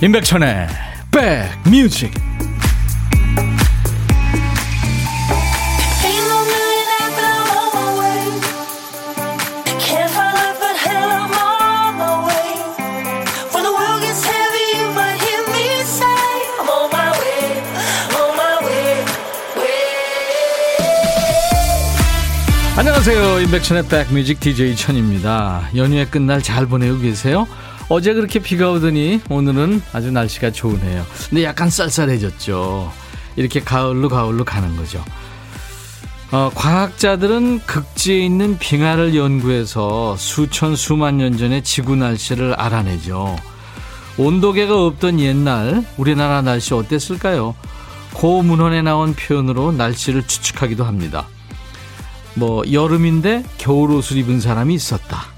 임백천의 백뮤직. 안녕하세요. 임백천의 백뮤직 DJ 천입니다. 연휴의 끝날 잘 보내고 계세요? 어제 그렇게 비가 오더니 오늘은 아주 날씨가 좋으네요. 근데 약간 쌀쌀해졌죠. 이렇게 가을로 가을로 가는 거죠. 어, 과학자들은 극지에 있는 빙하를 연구해서 수천 수만 년 전의 지구 날씨를 알아내죠. 온도계가 없던 옛날 우리나라 날씨 어땠을까요? 고 문헌에 나온 표현으로 날씨를 추측하기도 합니다. 뭐 여름인데 겨울 옷을 입은 사람이 있었다.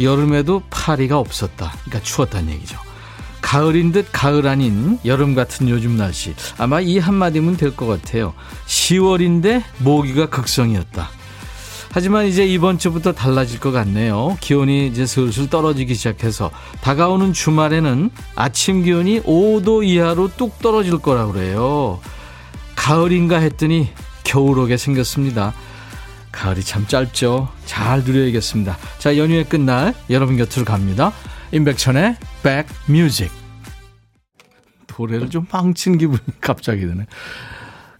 여름에도 파리가 없었다. 그러니까 추웠다는 얘기죠. 가을인 듯 가을 아닌 여름 같은 요즘 날씨. 아마 이 한마디면 될 것 같아요. 10월인데 모기가 극성이었다. 하지만 이제 이번 주부터 달라질 것 같네요. 기온이 이제 슬슬 떨어지기 시작해서 다가오는 주말에는 아침 기온이 5도 이하로 뚝 떨어질 거라고 그래요. 가을인가 했더니 겨울 오게 생겼습니다. 가을이 참 짧죠. 잘 누려야겠습니다. 자, 연휴의 끝날 여러분 곁으로 갑니다. 임백천의 백뮤직. 노래를 좀 망친 기분이 갑자기 드네.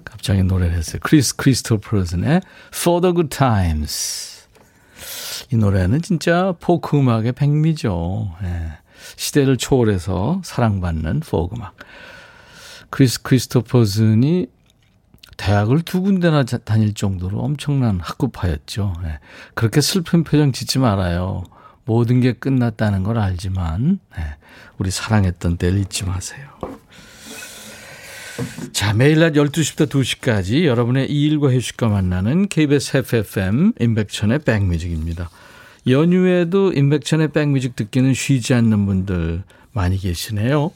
갑자기 노래를 했어요. 크리스 크리스토퍼슨의 For the Good Times. 이 노래는 진짜 포크 음악의 백미죠. 예. 시대를 초월해서 사랑받는 포크 음악. 크리스 크리스토퍼슨이 대학을 두 군데나 다닐 정도로 엄청난 학구파였죠. 네. 그렇게 슬픈 표정 짓지 말아요. 모든 게 끝났다는 걸 알지만 네. 우리 사랑했던 때를 잊지 마세요. 자, 매일 낮 12시부터 2시까지 여러분의 일과 휴식과 만나는 KBS FFM 임백천의 백뮤직입니다. 연휴에도 임백천의 백뮤직 듣기는 쉬지 않는 분들 많이 계시네요.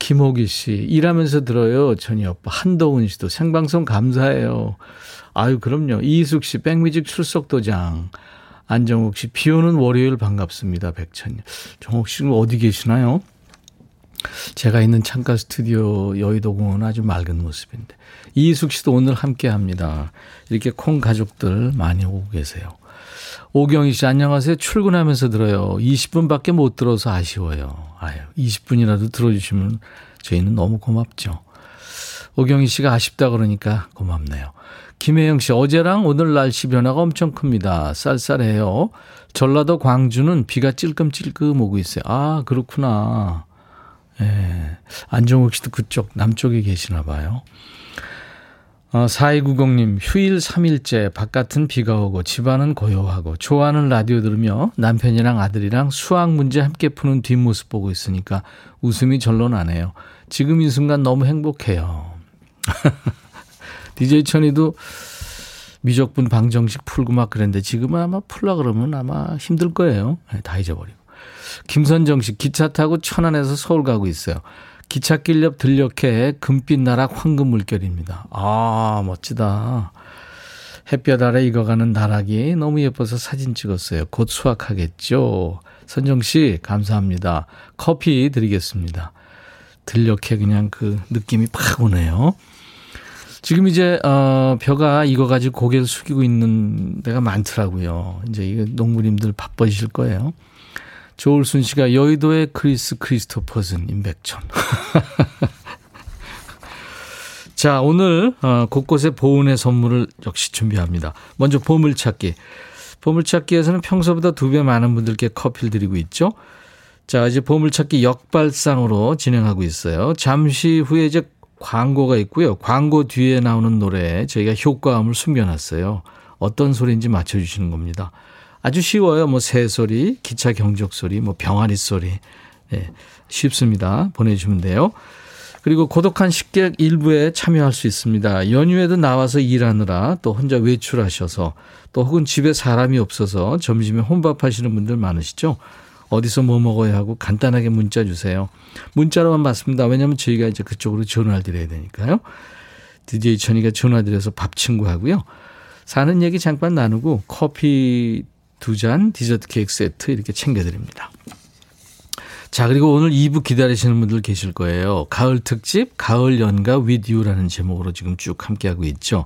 김호기 씨, 일하면서 들어요. 전희 오빠. 한동훈 씨도 생방송 감사해요. 아유, 그럼요. 이희숙 씨, 백뮤직 출석 도장. 안정욱 씨, 비 오는 월요일 반갑습니다. 백천님. 정욱 씨는 어디 계시나요? 제가 있는 창가 스튜디오 여의도 공원 아주 맑은 모습인데. 이희숙 씨도 오늘 함께 합니다. 이렇게 콩 가족들 많이 오고 계세요. 오경희 씨, 안녕하세요. 출근하면서 들어요. 20분밖에 못 들어서 아쉬워요. 아유, 20분이라도 들어주시면 저희는 너무 고맙죠. 오경희 씨가 아쉽다 그러니까 고맙네요. 김혜영 씨, 어제랑 오늘 날씨 변화가 엄청 큽니다. 쌀쌀해요. 전라도 광주는 비가 찔끔찔끔 오고 있어요. 아, 그렇구나. 예. 안정욱 씨도 그쪽, 남쪽에 계시나 봐요. 어, 4290님, 휴일 3일째 바깥은 비가 오고 집안은 고요하고 좋아하는 라디오 들으며 남편이랑 아들이랑 수학 문제 함께 푸는 뒷모습 보고 있으니까 웃음이 절로 나네요. 지금 이 순간 너무 행복해요. DJ 천이도 미적분 방정식 풀고 막 그랬는데 지금은 아마 풀라 그러면 아마 힘들 거예요. 네, 다 잊어버리고. 김선정 씨, 기차 타고 천안에서 서울 가고 있어요. 기찻길 옆 들녘에 금빛 나락 황금 물결입니다. 아, 멋지다. 햇볕 아래 익어가는 나락이 너무 예뻐서 사진 찍었어요. 곧 수확하겠죠. 선정 씨, 감사합니다. 커피 드리겠습니다. 들녘에 그냥 그 느낌이 팍 오네요. 지금 이제, 어, 벼가 익어가지고 고개를 숙이고 있는 데가 많더라고요. 이제 이거 농부님들 바빠지실 거예요. 조울순 씨가 여의도의 크리스 크리스토퍼슨 임백천. 자, 오늘 어, 곳곳에 보은의 선물을 역시 준비합니다. 먼저 보물찾기. 보물찾기에서는 평소보다 두 배 많은 분들께 커피를 드리고 있죠. 자, 이제 보물찾기 역발상으로 진행하고 있어요. 잠시 후에 이제 광고가 있고요. 광고 뒤에 나오는 노래에 저희가 효과음을 숨겨놨어요. 어떤 소리인지 맞춰주시는 겁니다. 아주 쉬워요. 뭐 새소리, 기차 경적 소리, 뭐 병아리 소리. 네, 쉽습니다. 보내주시면 돼요. 그리고 고독한 식객 일부에 참여할 수 있습니다. 연휴에도 나와서 일하느라 또 혼자 외출하셔서 또 혹은 집에 사람이 없어서 점심에 혼밥 하시는 분들 많으시죠? 어디서 뭐 먹어야 하고 간단하게 문자 주세요. 문자로만 받습니다. 왜냐하면 저희가 이제 그쪽으로 전화를 드려야 되니까요. DJ 천이가 전화 드려서 밥 친구 하고요. 사는 얘기 잠깐 나누고 커피 두 잔 디저트 케이크 세트 이렇게 챙겨드립니다. 자, 그리고 오늘 2부 기다리시는 분들 계실 거예요. 가을 특집, 가을 연가 with you라는 제목으로 지금 쭉 함께하고 있죠.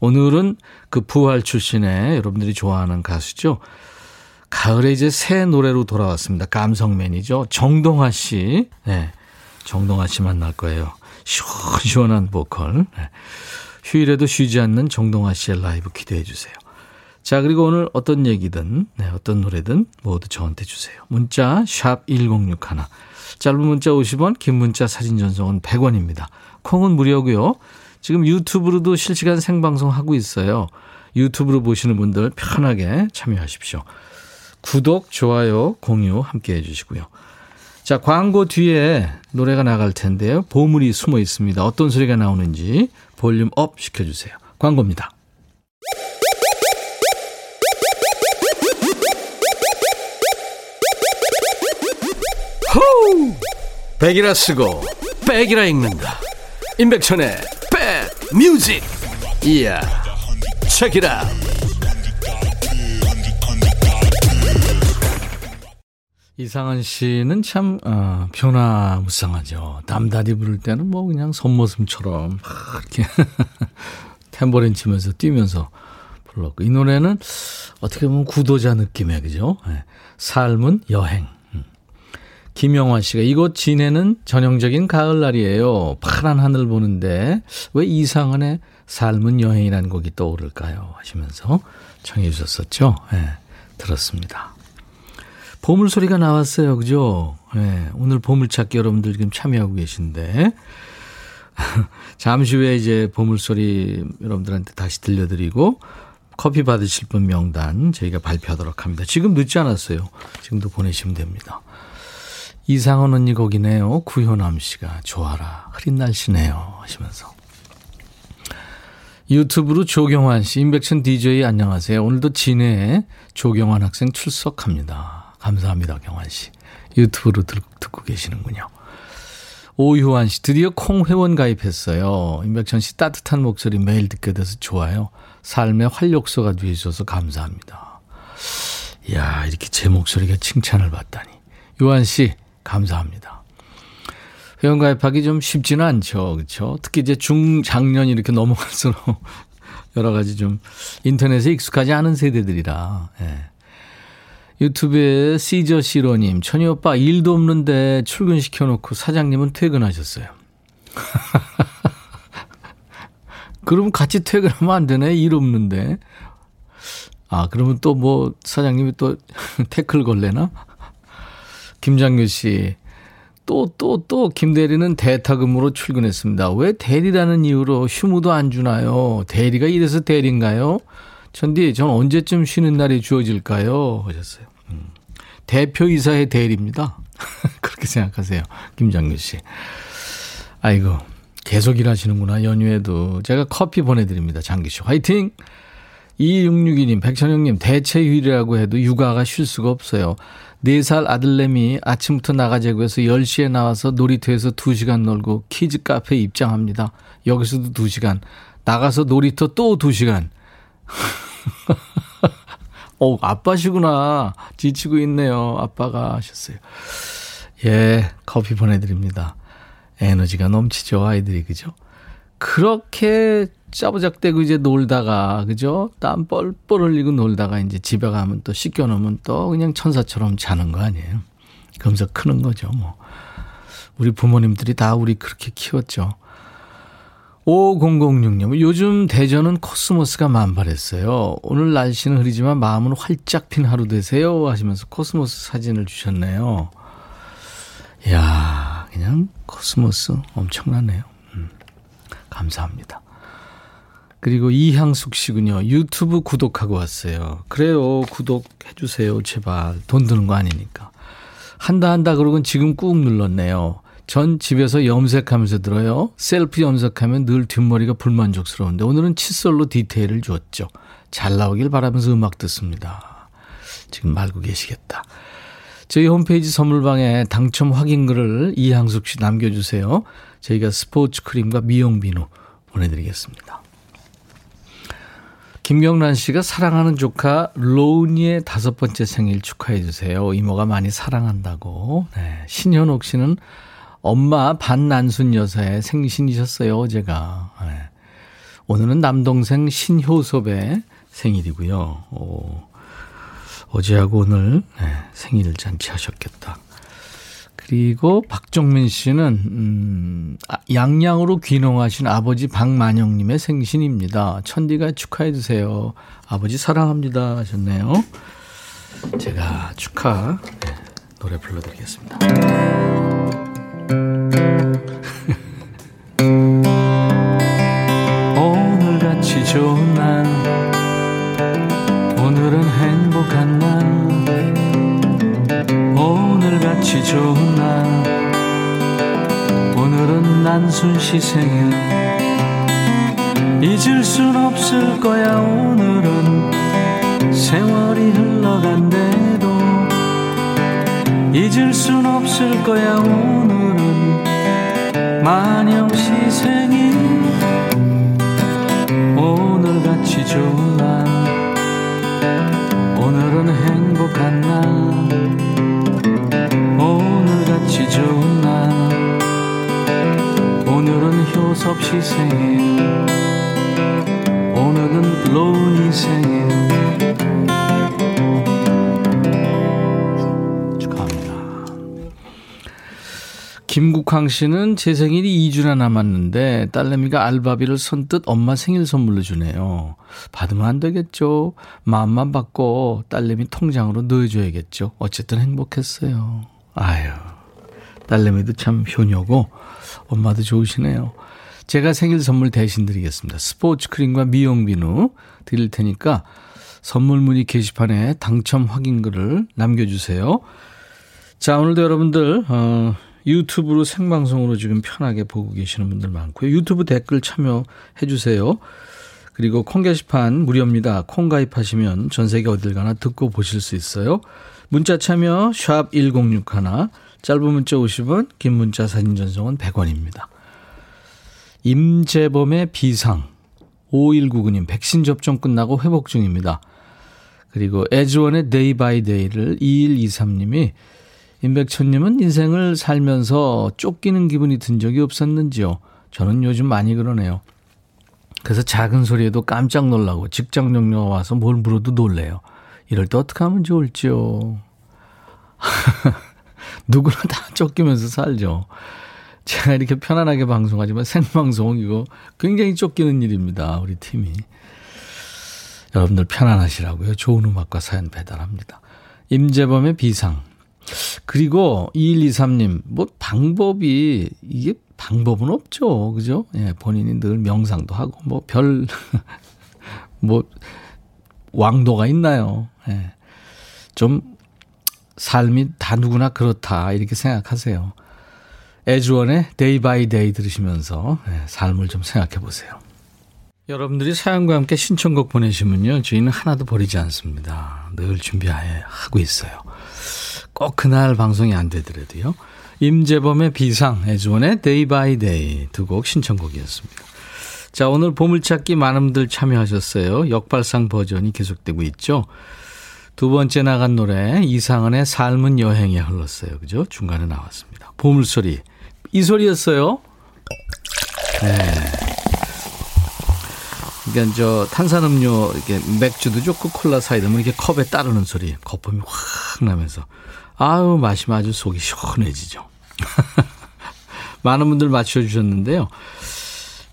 오늘은 그 부활 출신의 여러분들이 좋아하는 가수죠. 가을에 이제 새 노래로 돌아왔습니다. 감성맨이죠. 정동아 씨. 네. 정동아 씨 만날 거예요. 시원시원한 보컬. 네. 휴일에도 쉬지 않는 정동아 씨의 라이브 기대해 주세요. 자, 그리고 오늘 어떤 얘기든, 네, 어떤 노래든 모두 저한테 주세요. 문자, 샵 1061. 짧은 문자 50원, 긴 문자 사진 전송은 100원입니다. 콩은 무료고요. 지금 유튜브로도 실시간 생방송 하고 있어요. 유튜브로 보시는 분들 편하게 참여하십시오. 구독, 좋아요, 공유 함께 해주시고요. 자, 광고 뒤에 노래가 나갈 텐데요. 보물이 숨어 있습니다. 어떤 소리가 나오는지 volume up 시켜주세요. 광고입니다. 호우! 백이라 쓰고 백이라 읽는다. 임백천의 백 뮤직. 이야. 책이라. 이상한 씨는 참 어, 변화무쌍하죠. 남다리 부를 때는 뭐 그냥 손모습처럼 이렇게 탬버린 치면서 뛰면서 불렀고 이 노래는 어떻게 보면 구도자 느낌의 그죠? 네. 삶은 여행. 음. 김영화 씨가 이곳 진해는 전형적인 가을날이에요. 파란 하늘 보는데 왜 이상한의 삶은 여행이라는 곡이 떠오를까요? 하시면서 청해 주셨었죠. 네, 들었습니다. 보물 소리가 나왔어요. 그죠? 네, 오늘 보물찾기 여러분들 지금 참여하고 계신데. 잠시 후에 이제 보물 소리 여러분들한테 다시 들려드리고 커피 받으실 분 명단 저희가 발표하도록 합니다. 지금 늦지 않았어요. 지금도 보내시면 됩니다. 이상원 언니 곡이네요. 구효남 씨가 좋아라. 흐린 날씨네요. 하시면서. 유튜브로 조경환 씨, 임백천 DJ 안녕하세요. 오늘도 진해에 조경환 학생 출석합니다. 감사합니다, 경환 씨. 유튜브로 듣고 계시는군요. 오유환 씨, 드디어 콩 회원 가입했어요. 임백천 씨 따뜻한 목소리 매일 듣게 돼서 좋아요. 삶의 활력소가 되어주셔서 감사합니다. 이야, 이렇게 제 목소리가 칭찬을 받다니. 유한 씨, 감사합니다. 회원 가입하기 좀 쉽지는 않죠. 그렇죠? 특히 이제 중장년 이렇게 넘어갈수록 여러 가지 좀 인터넷에 익숙하지 않은 세대들이라. 예. 유튜브에 시저 시로님, 천희 오빠 일도 없는데 출근시켜놓고 사장님은 퇴근하셨어요. 그럼 같이 퇴근하면 안 되네? 일 없는데. 아, 그러면 또 뭐 사장님이 또 태클 걸래나? 김장규 씨. 또, 또, 또, 김대리는 대타금으로 출근했습니다. 왜 대리라는 이유로 휴무도 안 주나요? 대리가 이래서 대리인가요? 천디, 전 언제쯤 쉬는 날이 주어질까요? 하셨어요. 음. 대표이사의 대리입니다. 그렇게 생각하세요. 김장규 씨. 아이고, 계속 일하시는구나, 연휴에도. 제가 커피 보내드립니다. 장기 씨. 화이팅! 2662님, 백천영님, 대체 휴일이라고 해도 육아가 쉴 수가 없어요. 4살 아들내미 아침부터 나가자고 해서 10시에 나와서 놀이터에서 2시간 놀고 키즈 카페에 입장합니다. 여기서도 2시간. 나가서 놀이터 또 2시간. 어, 아빠시구나. 지치고 있네요. 아빠가 하셨어요. 예, 커피 보내드립니다. 에너지가 넘치죠, 아이들이, 그죠? 그렇게 짜부작대고 이제 놀다가, 그죠? 땀 뻘뻘 흘리고 놀다가 이제 집에 가면 또 씻겨 놓으면 또 그냥 천사처럼 자는 거 아니에요? 그러면서 크는 거죠, 뭐. 우리 부모님들이 다 우리 그렇게 키웠죠. 5006님, 요즘 대전은 코스모스가 만발했어요. 오늘 날씨는 흐리지만 마음은 활짝 핀 하루 되세요. 하시면서 코스모스 사진을 주셨네요. 이야, 그냥 코스모스 엄청나네요. 음, 감사합니다. 그리고 이향숙 씨군요. 유튜브 구독하고 왔어요. 그래요. 구독해주세요. 제발. 돈 드는 거 아니니까. 한다 한다 그러고 지금 꾹 눌렀네요. 전 집에서 염색하면서 들어요. 셀프 염색하면 늘 뒷머리가 불만족스러운데 오늘은 칫솔로 디테일을 줬죠. 잘 나오길 바라면서 음악 듣습니다. 지금 말고 계시겠다. 저희 홈페이지 선물방에 당첨 확인글을 이향숙 씨 남겨주세요. 저희가 스포츠 크림과 미용 비누 보내드리겠습니다. 김경란 씨가 사랑하는 조카 로운이의 다섯 번째 생일 축하해 주세요. 이모가 많이 사랑한다고. 네. 신현옥 씨는 엄마 반난순 여사의 생신이셨어요, 어제가. 네. 오늘은 남동생 신효섭의 생일이고요. 오, 어제하고 오늘 네, 생일 잔치 하셨겠다. 그리고 박정민 씨는 음, 아, 양양으로 귀농하신 아버지 박만영님의 생신입니다. 천디가 축하해 주세요. 아버지 사랑합니다 하셨네요. 제가 축하 네, 노래 불러드리겠습니다. 오늘같이 좋은 날 오늘은 행복한 날 오늘같이 좋은 난순 시 생일 잊을 순 없을 거야 오늘은. 세월이 흘러간대도 잊을 순 없을 거야 오늘은. 만영시 생일 오늘같이 좋은 날. 오늘은 행복한 날 효섭씨 생일 오늘은 로운이 생일 김국황 씨는 제 생일이 2주나 남았는데 딸내미가 알바비를 선뜻 엄마 생일 선물로 주네요. 받으면 안 되겠죠. 마음만 받고 딸내미 통장으로 넣어줘야겠죠. 어쨌든 행복했어요. 아유, 딸내미도 참 효녀고 엄마도 좋으시네요. 제가 생일 선물 대신 드리겠습니다. 스포츠 크림과 미용 비누 드릴 테니까 선물 문의 게시판에 당첨 확인글을 남겨주세요. 자, 오늘도 여러분들, 어, 유튜브로 생방송으로 지금 편하게 보고 계시는 분들 많고요. 유튜브 댓글 참여해 주세요. 그리고 콩 게시판 무료입니다. 콩 가입하시면 전 세계 어딜 가나 듣고 보실 수 있어요. 문자 참여 샵 1061, 짧은 문자 50원, 긴 문자 사진 전송은 100원입니다. 임재범의 비상 5199님 백신 접종 끝나고 회복 중입니다. 그리고 As One의 Day by Day를 2123님이 임백천님은 인생을 살면서 쫓기는 기분이 든 적이 없었는지요? 저는 요즘 많이 그러네요. 그래서 작은 소리에도 깜짝 놀라고 직장 동료가 와서 뭘 물어도 놀래요. 이럴 때 어떻게 하면 좋을지요? 누구나 다 쫓기면서 살죠. 제가 이렇게 편안하게 방송하지만 생방송 이거 굉장히 쫓기는 일입니다. 우리 팀이. 여러분들 편안하시라고요. 좋은 음악과 사연 배달합니다. 임재범의 비상. 그리고 2123님, 뭐 방법이, 이게 방법은 없죠. 그죠? 예, 본인이 늘 명상도 하고, 뭐 별, 뭐, 왕도가 있나요? 예. 좀, 삶이 다 누구나 그렇다. 이렇게 생각하세요. 애즈원의 Day By Day 들으시면서 예, 삶을 좀 생각해 보세요. 여러분들이 사연과 함께 신청곡 보내시면요. 저희는 하나도 버리지 않습니다. 늘 준비하고 있어요. 꼭 그날 방송이 안 되더라도요. 임재범의 비상, 애즈원의 Day By Day 두 곡 신청곡이었습니다. 자, 오늘 보물찾기 많은 분들 참여하셨어요. 역발상 버전이 계속되고 있죠. 두 번째 나간 노래 이상은의 삶은 여행에 흘렀어요. 그죠? 중간에 나왔습니다. 보물소리. 이 소리였어요. 네. 그러니까 저 탄산음료 이렇게 맥주도 좋고 콜라 사이다 뭐 이렇게 컵에 따르는 소리. 거품이 확 나면서 아유, 마시면 아주 속이 시원해지죠. 많은 분들 맞춰주셨는데요.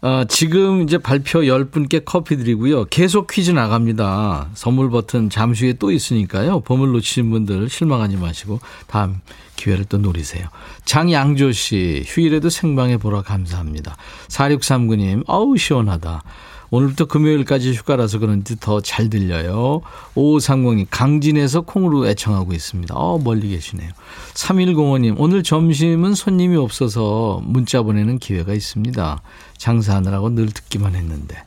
어, 지금 이제 발표 10분께 커피 드리고요. 계속 퀴즈 나갑니다. 선물 버튼 잠시 후에 또 있으니까요. 보물 놓치신 분들 실망하지 마시고 다음 기회를 또 노리세요. 장양조 씨, 휴일에도 생방에 보라 감사합니다. 4639님, 어우, 시원하다. 오늘부터 금요일까지 휴가라서 그런지 더 잘 들려요. 5530님, 강진에서 콩으로 애청하고 있습니다. 어, 멀리 계시네요. 3105님, 오늘 점심은 손님이 없어서 문자 보내는 기회가 있습니다. 장사하느라고 늘 듣기만 했는데.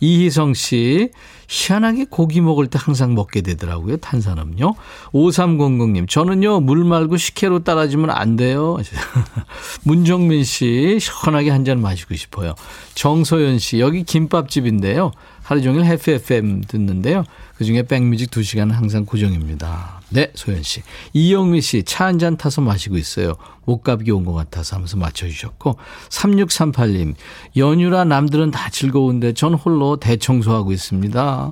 이희성 씨, 희한하게 고기 먹을 때 항상 먹게 되더라고요. 탄산음료. 5300님, 저는요, 물 말고 식혜로 따라주면 안 돼요. 문정민 씨, 시원하게 한 잔 마시고 싶어요. 정소연 씨, 여기 김밥집인데요. 하루 종일 해피 FM 듣는데요. 그중에 백뮤직 2시간은 항상 고정입니다. 네, 소연 씨. 이영미 씨, 차 한 잔 타서 마시고 있어요. 옷값이 온것 같아서 하면서 맞춰주셨고, 3638님, 연휴라 남들은 다 즐거운데 전 홀로 대청소하고 있습니다.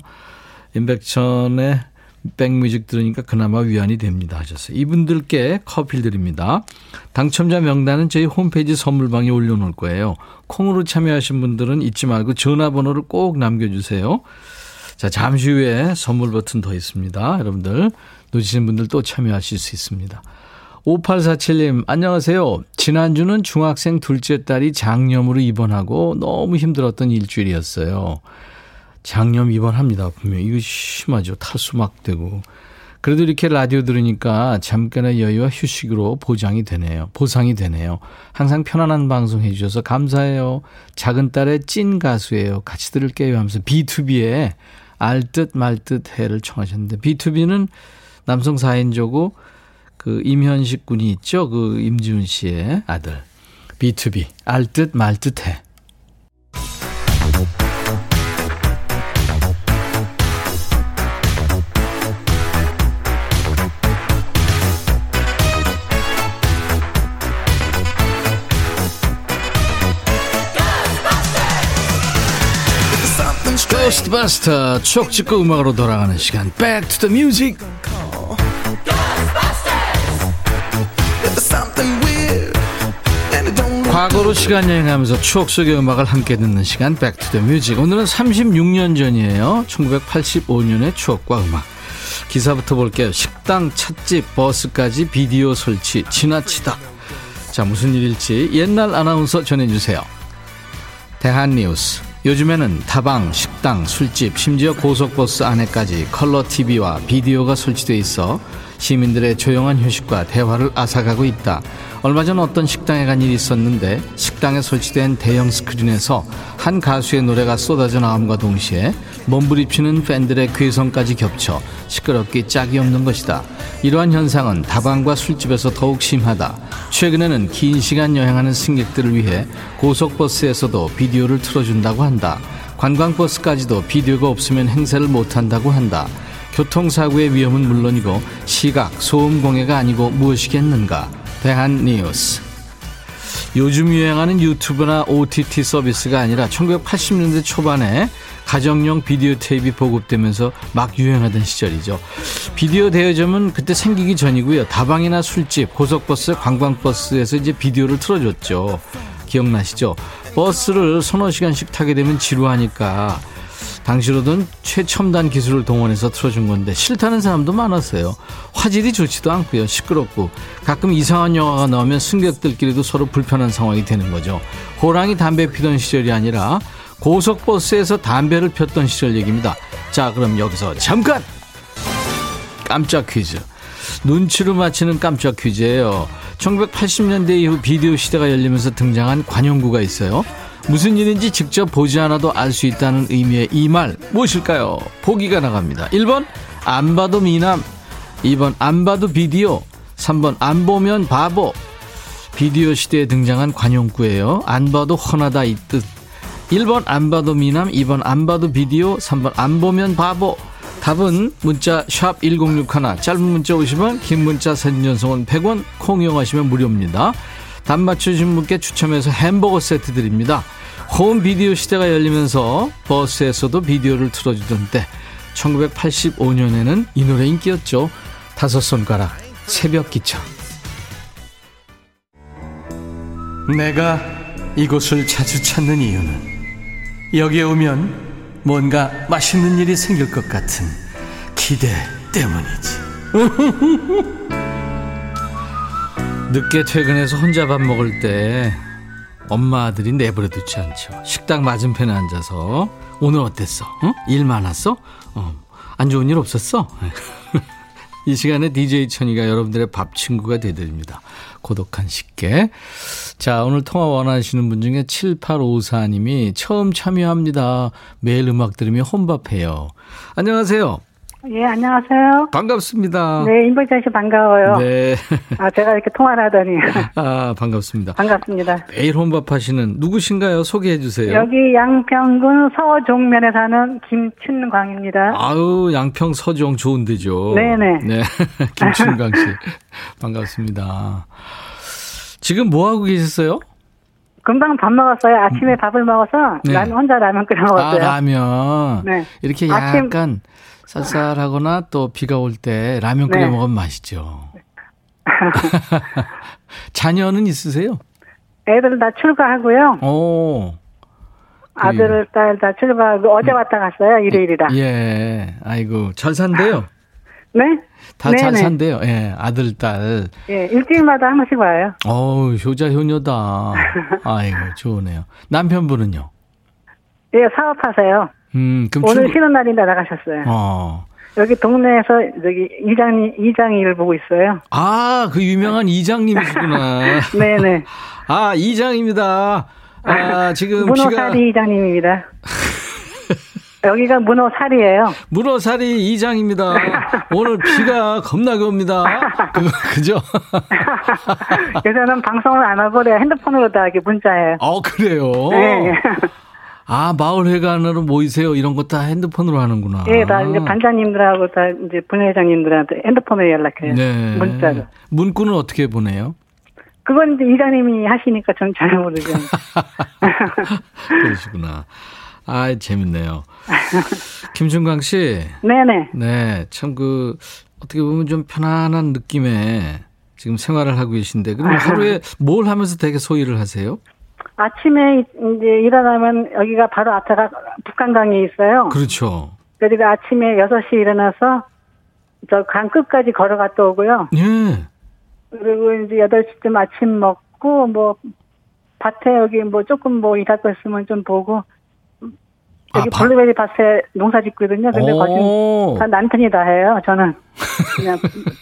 임백천의 백뮤직 들으니까 그나마 위안이 됩니다 하셨어요. 이분들께 커피 드립니다. 당첨자 명단은 저희 홈페이지 선물방에 올려놓을 거예요. 콩으로 참여하신 분들은 잊지 말고 전화번호를 꼭 남겨주세요. 자, 잠시 후에 선물 버튼 더 있습니다. 여러분들 놓치신 분들 또 참여하실 수 있습니다. 5847님, 안녕하세요. 지난주는 중학생 둘째 딸이 장염으로 입원하고 너무 힘들었던 일주일이었어요. 장염 입원합니다. 분명히. 이거 심하죠. 탈수 막 되고. 그래도 이렇게 라디오 들으니까 잠깐의 여유와 휴식으로 보장이 되네요. 보상이 되네요. 항상 편안한 방송 해주셔서 감사해요. 작은 딸의 찐 가수예요. 같이 들을게요 하면서 B2B에 알듯 말듯 해를 청하셨는데 B2B는 남성 4인조고 그 임현식 군이 있죠. 그 임지훈 씨의 아들. B2B 알듯 말듯 해. 고스트바스터 추억 찍고 음악으로 돌아가는 시간. Back to the Music. 과거로 시간 여행하면서 추억 속의 음악을 함께 듣는 시간. Back to the Music. 오늘은 36년 전이에요. 1985년의 추억과 음악. 기사부터 볼게요. 식당, 찻집, 버스까지 비디오 설치 지나치다. 자 무슨 일일지 옛날 아나운서 전해주세요. 대한뉴스 요즘에는 다방, 식당, 술집, 심지어 고속버스 안에까지 컬러 TV와 비디오가 설치돼 있어 시민들의 조용한 휴식과 대화를 앗아가고 있다. 얼마 전 어떤 식당에 간 일이 있었는데 식당에 설치된 대형 스크린에서 한 가수의 노래가 쏟아져 나옴과 동시에 몸부림치는 팬들의 괴성까지 겹쳐 시끄럽기 짝이 없는 것이다. 이러한 현상은 다방과 술집에서 더욱 심하다. 최근에는 긴 시간 여행하는 승객들을 위해 고속버스에서도 비디오를 틀어준다고 한다. 관광버스까지도 비디오가 없으면 행세를 못한다고 한다. 교통사고의 위험은 물론이고 시각, 소음 공해가 아니고 무엇이겠는가. 대한 뉴스 요즘 유행하는 유튜브나 OTT 서비스가 아니라 1980년대 초반에 가정용 비디오 테이프 보급되면서 막 유행하던 시절이죠. 비디오 대여점은 그때 생기기 전이고요. 다방이나 술집, 고속버스, 관광버스에서 이제 비디오를 틀어줬죠. 기억나시죠? 버스를 서너 시간씩 타게 되면 지루하니까 당시로는 최첨단 기술을 동원해서 틀어준 건데 싫다는 사람도 많았어요. 화질이 좋지도 않고요. 시끄럽고 가끔 이상한 영화가 나오면 승객들끼리도 서로 불편한 상황이 되는 거죠. 호랑이 담배 피던 시절이 아니라 고속버스에서 담배를 폈던 시절 얘기입니다. 자, 그럼 여기서 잠깐! 깜짝 퀴즈. 눈치를 맞히는 깜짝 퀴즈예요. 1980년대 이후 비디오 시대가 열리면서 등장한 관용구가 있어요. 무슨 일인지 직접 보지 않아도 알 수 있다는 의미의 이 말 무엇일까요? 보기가 나갑니다. 1번 안 봐도 미남 2번 안 봐도 비디오 3번 안 보면 바보 비디오 시대에 등장한 관용구예요. 안 봐도 훤하다 이 뜻. 1번 안 봐도 미남 2번 안 봐도 비디오 3번 안 보면 바보 답은 문자 샵 1061, 짧은 문자 50원, 긴 문자 사진 전송은 100원, 콩 이용하시면 무료입니다. 답 맞추신 분께 추첨해서 햄버거 세트 드립니다. 홈 비디오 시대가 열리면서 버스에서도 비디오를 틀어주던 때 1985년에는 이 노래 인기였죠. 다섯 손가락 새벽 기차. 내가 이곳을 자주 찾는 이유는 여기에 오면 뭔가 맛있는 일이 생길 것 같은 기대 때문이지. 늦게 퇴근해서 혼자 밥 먹을 때 엄마 아들이 내버려 두지 않죠. 식당 맞은편에 앉아서 오늘 어땠어? 응? 일 많았어? 어, 안 좋은 일 없었어? 이 시간에 DJ 천이가 여러분들의 밥 친구가 되드립니다. 고독한 식객. 자, 오늘 통화 원하시는 분 중에 7854님이 처음 참여합니다. 매일 음악 들으며 혼밥해요. 안녕하세요. 예, 안녕하세요. 반갑습니다. 네, 임벌찬 씨 반가워요. 네. 아, 제가 이렇게 통화를 하더니. 아, 반갑습니다. 반갑습니다. 매일 혼밥 하시는 누구신가요? 소개해 주세요. 여기 양평군 서종면에 사는 김춘광입니다. 아유, 양평 서종 좋은 데죠. 네네. 네. 김춘광 씨. 반갑습니다. 지금 뭐 하고 계셨어요? 금방 밥 먹었어요. 아침에 밥을 먹어서 네. 라면 혼자 라면 끓여 먹었어요. 아, 라면. 네. 이렇게 아침- 약간 쌀쌀하거나 또 비가 올 때 라면 끓여 네. 먹으면 맛있죠. 자녀는 있으세요? 애들 다 출가하고요. 오. 아들, 딸 다 출가하고 어제 왔다 갔어요. 일요일이라. 예. 아이고, 잘 산대요. 네? 다 잘. 산대요. 예. 아들, 딸. 예, 일주일마다 한 번씩 와요. 어우, 효자, 효녀다. 아이고, 좋으네요. 남편분은요? 예, 사업하세요. 음, 그럼 오늘 출근- 쉬는 날인데 나가셨어요. 어. 여기 동네에서 저기 이장이 이장 일 보고 있어요. 아, 그 유명한 이장님이시구나. 네 네. 아, 이장입니다. 아, 지금 비가 문어사리 이장님입니다. 여기가 문어사리예요. 문어사리 이장입니다. 오늘 비가 겁나게 옵니다. 그, 그죠? 요새는 방송을 안 하고 내가 핸드폰으로 다 이렇게 문자해요. 어, 그래요? 네. 아, 마을회관으로 모이세요. 이런 거 다 핸드폰으로 하는구나. 예, 다 이제 반장님들하고 다 이제 분회장님들한테 핸드폰으로 연락해요. 네. 문자로. 문구는 어떻게 보내요? 그건 이제 이장님이 하시니까 전 잘 모르죠. 그러시구나. 아, 재밌네요. 김준광 씨. 네네. 네, 참 그, 어떻게 보면 좀 편안한 느낌의 지금 생활을 하고 계신데, 그럼 하루에 뭘 하면서 되게 소일을 하세요? 아침에 이제 일어나면 여기가 바로 앞에가 북한강이 있어요. 그렇죠. 그리고 아침에 6시에 일어나서 저 강 끝까지 걸어갔다 오고요. 예. 그리고 이제 8시쯤 아침 먹고 뭐 밭에 여기 뭐 조금 뭐 일할 거 있으면 좀 보고 여기 아, 밭- 블루베리 밭에 농사 짓거든요. 근데 다 남편이 다 해요. 저는 그냥,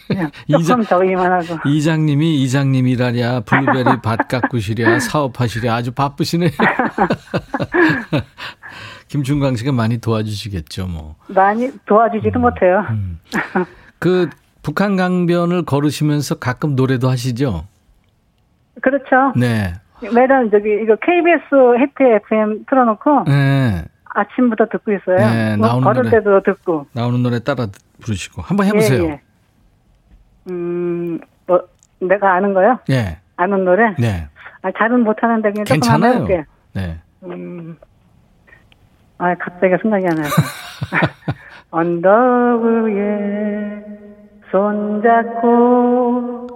그냥 조금 저기만 하고. 이장님이 이장님이시랴, 블루베리 밭 가꾸시랴, 사업하시랴 아주 바쁘시네요. 김준광 씨가 많이 도와주시겠죠, 뭐. 많이 도와주지도 못해요. 그 북한 강변을 걸으시면서 가끔 노래도 하시죠? 그렇죠. 네. 매번 저기 이거 KBS 해태 FM 틀어놓고 네. 아침부터 듣고 있어요. 네, 뭐 나오는 걸을 노래. 때도 듣고. 나오는 노래 따라 부르시고. 한번 해보세요. 예, 예. 음, 뭐 내가 아는 거요? 예. 아는 노래? 네. 아, 잘은 못하는데 그냥 조금 괜찮아요. 해볼게요. 네. 음, 아, 갑자기 생각이 안 나요. 언덕 위에 손잡고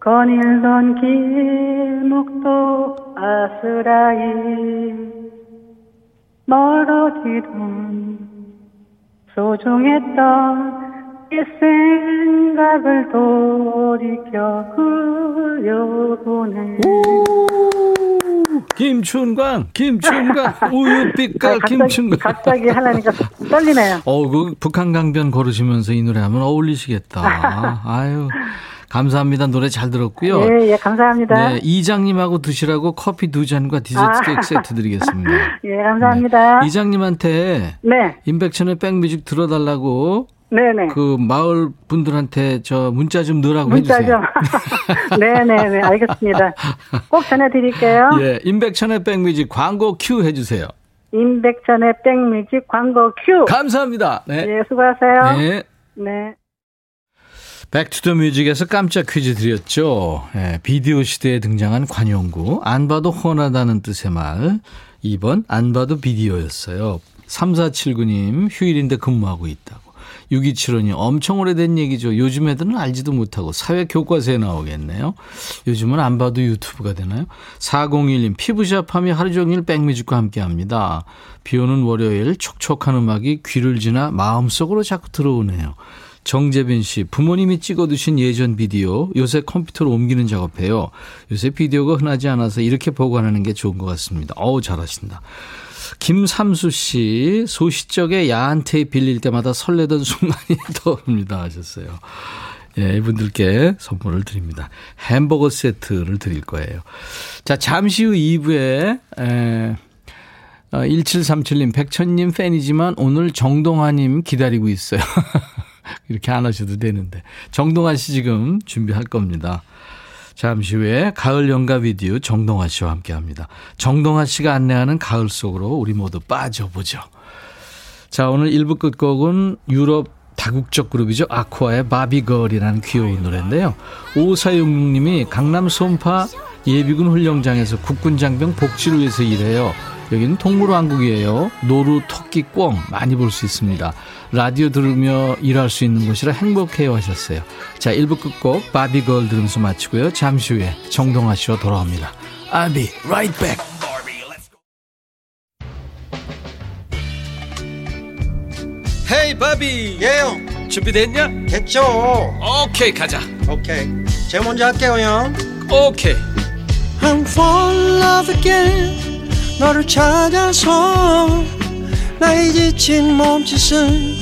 거닐던 길 목도 아스라이 멀어지던 소중했던 이 생각을 돌이켜 흘려보내 김춘광, 김춘광, 우유빛깔 아, 갑자기, 김춘광. 갑자기 하려니까 떨리네요. 어, 그 북한 강변 걸으시면서 이 노래 하면 어울리시겠다. 아유. 감사합니다. 노래 잘 들었고요. 예, 예, 감사합니다. 네, 이장님하고 드시라고 커피 두 잔과 디저트 아. 케이크 세트 드리겠습니다. 예, 감사합니다. 네. 이장님한테 네, 임백천의 백뮤직 들어달라고 네네. 그 마을 분들한테 저 문자 좀 넣으라고 문자 해주세요. 좀. 네네네, 알겠습니다. 꼭 전해드릴게요. 예, 임백천의 백뮤직 광고 큐 해주세요. 임백천의 백뮤직 광고 큐. 감사합니다. 네. 예, 수고하세요. 네. 네. 백투더 뮤직에서 깜짝 퀴즈 드렸죠. 예, 비디오 시대에 등장한 관용구. 안 봐도 훤하다는 뜻의 말. 2번, 안 봐도 비디오였어요. 3479님, 휴일인데 근무하고 있다고. 6275님, 엄청 오래된 얘기죠. 요즘 애들은 알지도 못하고 사회 교과서에 나오겠네요. 요즘은 안 봐도 유튜브가 되나요? 401님, 피부샵 하며 하루 종일 백뮤직과 함께 합니다. 비 오는 월요일 촉촉한 음악이 귀를 지나 마음속으로 자꾸 들어오네요. 정재빈 씨, 부모님이 찍어두신 예전 비디오 요새 컴퓨터로 옮기는 작업해요. 요새 비디오가 흔하지 않아서 이렇게 보관하는 게 좋은 것 같습니다. 어우, 잘하신다. 김삼수 씨, 소시적에 야한 테이프 빌릴 때마다 설레던 순간이 떠오릅니다 하셨어요. 예, 이분들께 선물을 드립니다. 햄버거 세트를 드릴 거예요. 자, 잠시 후 2부에, 에, 1737님, 어, 백천님 팬이지만 오늘 정동화님 기다리고 있어요. 이렇게 안 하셔도 되는데. 정동화 씨 지금 준비할 겁니다. 잠시 후에 가을 연가 비디오 정동화 씨와 함께 합니다. 정동화 씨가 안내하는 가을 속으로 우리 모두 빠져보죠. 자, 오늘 1부 끝곡은 유럽 다국적 그룹이죠. 아쿠아의 바비걸이라는 귀여운 노래인데요. 5466님이 강남 송파 예비군 훈련장에서 국군 장병 복지를 위해서 일해요. 여기는 동물왕국이에요. 노루, 토끼, 꿩 많이 볼 수 있습니다. 라디오 들으며 일할 수 있는 곳이라 행복해요 하셨어요. 자, 1부 끝곡 바비걸 들으면서 마치고요. 잠시 후에 정동아 씨와 돌아옵니다. I'll be right back. 헤이 바비 예영 준비됐냐? 됐죠 오케이 가자 오케이 제가 먼저 할게요 형 오케이 I'm fall in love again 너를 찾아서 나의 지친 몸짓은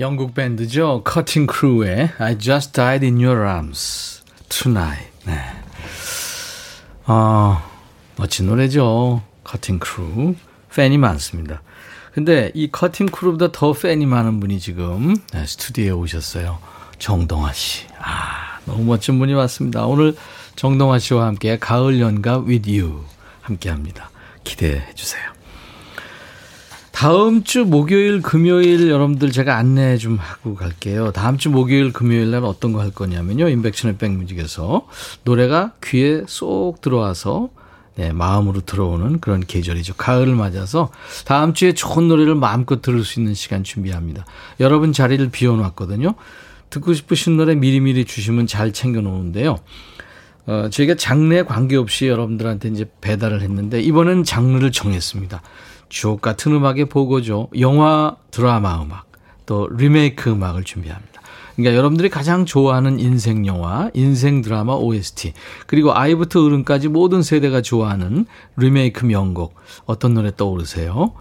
영국 밴드죠. 커팅 크루의 I Just Died in Your Arms Tonight. 네. 아, 멋진 노래죠. Cutting Crew. 팬이 많습니다. 근데 이 Cutting Crew보다 더 팬이 많은 분이 지금 네, 스튜디오에 오셨어요. 정동하 씨. 아, 너무 멋진 분이 왔습니다. 오늘 정동하 씨와 함께 가을 연가 with you 함께 합니다. 기대해 주세요. 다음 주 목요일, 금요일 여러분들 제가 안내 좀 하고 갈게요. 다음 주 목요일, 금요일 날 어떤 거 할 거냐면요. 임백천의 백뮤직에서 노래가 귀에 쏙 들어와서 네, 마음으로 들어오는 그런 계절이죠. 가을을 맞아서 다음 주에 좋은 노래를 마음껏 들을 수 있는 시간 준비합니다. 여러분 자리를 비워놨거든요. 듣고 싶으신 노래 미리미리 주시면 잘 챙겨놓는데요. 어, 저희가 장르에 관계없이 여러분들한테 이제 배달을 했는데 이번엔 장르를 정했습니다. 주옥 같은 음악의 보고죠. 영화, 드라마 음악, 또 리메이크 음악을 준비합니다. 그러니까 여러분들이 가장 좋아하는 인생 영화, 인생 드라마 OST, 그리고 아이부터 어른까지 모든 세대가 좋아하는 리메이크 명곡, 어떤 노래 떠오르세요?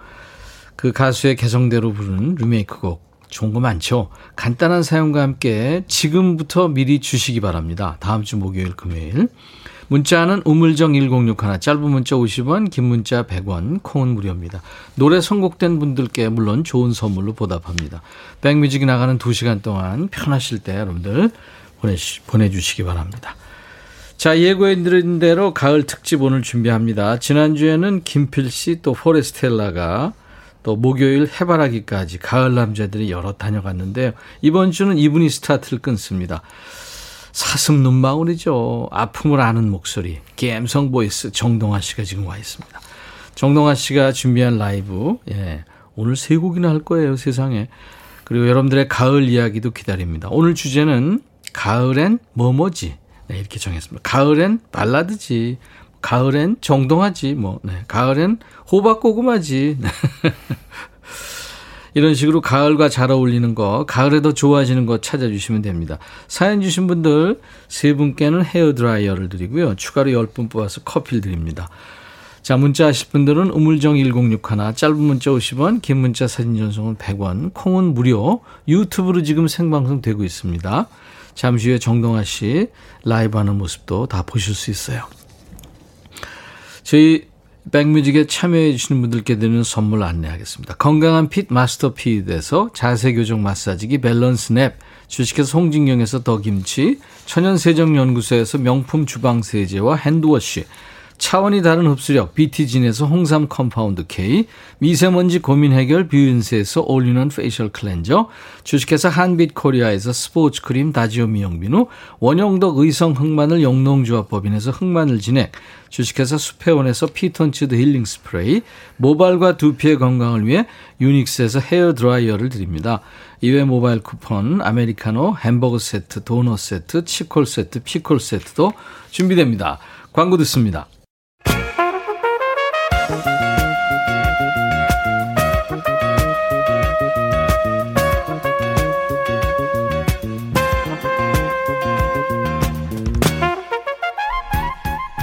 그 가수의 개성대로 부르는 리메이크 곡, 좋은 거 많죠? 간단한 사용과 함께 지금부터 미리 주시기 바랍니다. 다음 주 목요일, 금요일. 문자는 우물정 1061 짧은 문자 50원 긴 문자 100원 콩은 무료입니다. 노래 선곡된 분들께 물론 좋은 선물로 보답합니다. 백뮤직이 나가는 2시간 동안 편하실 때 여러분들 보내주시기 바랍니다. 자, 예고해드린 대로 가을 특집 오늘 준비합니다. 지난주에는 김필 씨 또 포레스텔라가 또 목요일 해바라기까지 가을 남자들이 여러 다녀갔는데요. 이번 주는 이분이 스타트를 끊습니다. 사슴 눈망울이죠. 아픔을 아는 목소리. 갬성 보이스 정동하 씨가 지금 와 있습니다. 정동하 씨가 준비한 라이브. 예. 오늘 세 곡이나 할 거예요, 세상에. 그리고 여러분들의 가을 이야기도 기다립니다. 오늘 주제는 가을엔 뭐뭐지. 네, 이렇게 정했습니다. 가을엔 발라드지. 가을엔 정동하지. 뭐, 네. 가을엔 호박고구마지. 이런 식으로 가을과 잘 어울리는 거, 가을에 더 좋아지는 거 찾아주시면 됩니다. 사연 주신 분들 세 분께는 헤어드라이어를 드리고요. 추가로 10분 뽑아서 커피를 드립니다. 자, 문자 하실 분들은 우물정 1061, 짧은 문자 50원, 긴 문자 사진 전송은 100원, 콩은 무료, 유튜브로 지금 생방송 되고 있습니다. 잠시 후에 정동하 씨 라이브 하는 모습도 다 보실 수 있어요. 저희 백뮤직에 참여해 주시는 분들께 드리는 선물 안내하겠습니다. 건강한 핏 마스터 피드에서 자세교정 마사지기 밸런스 냅, 주식회사 홍진경에서 더김치, 천연세정연구소에서 명품 주방세제와 핸드워시, 차원이 다른 흡수력 BT진에서 홍삼 컴파운드 K, 미세먼지 고민 해결 뷰인스에서 올리는 페이셜 클렌저, 주식회사 한빛 코리아에서 스포츠 크림 다지오 미용비누, 원형덕 의성 흑마늘 영농조합법인에서 흑마늘 진액, 주식회사 수페온에서 피톤치드 힐링 스프레이, 모발과 두피의 건강을 위해 유닉스에서 헤어 드라이어를 드립니다. 이외 모바일 쿠폰, 아메리카노, 햄버거 세트, 도넛 세트, 치콜 세트, 피콜 세트도 준비됩니다. 광고 듣습니다.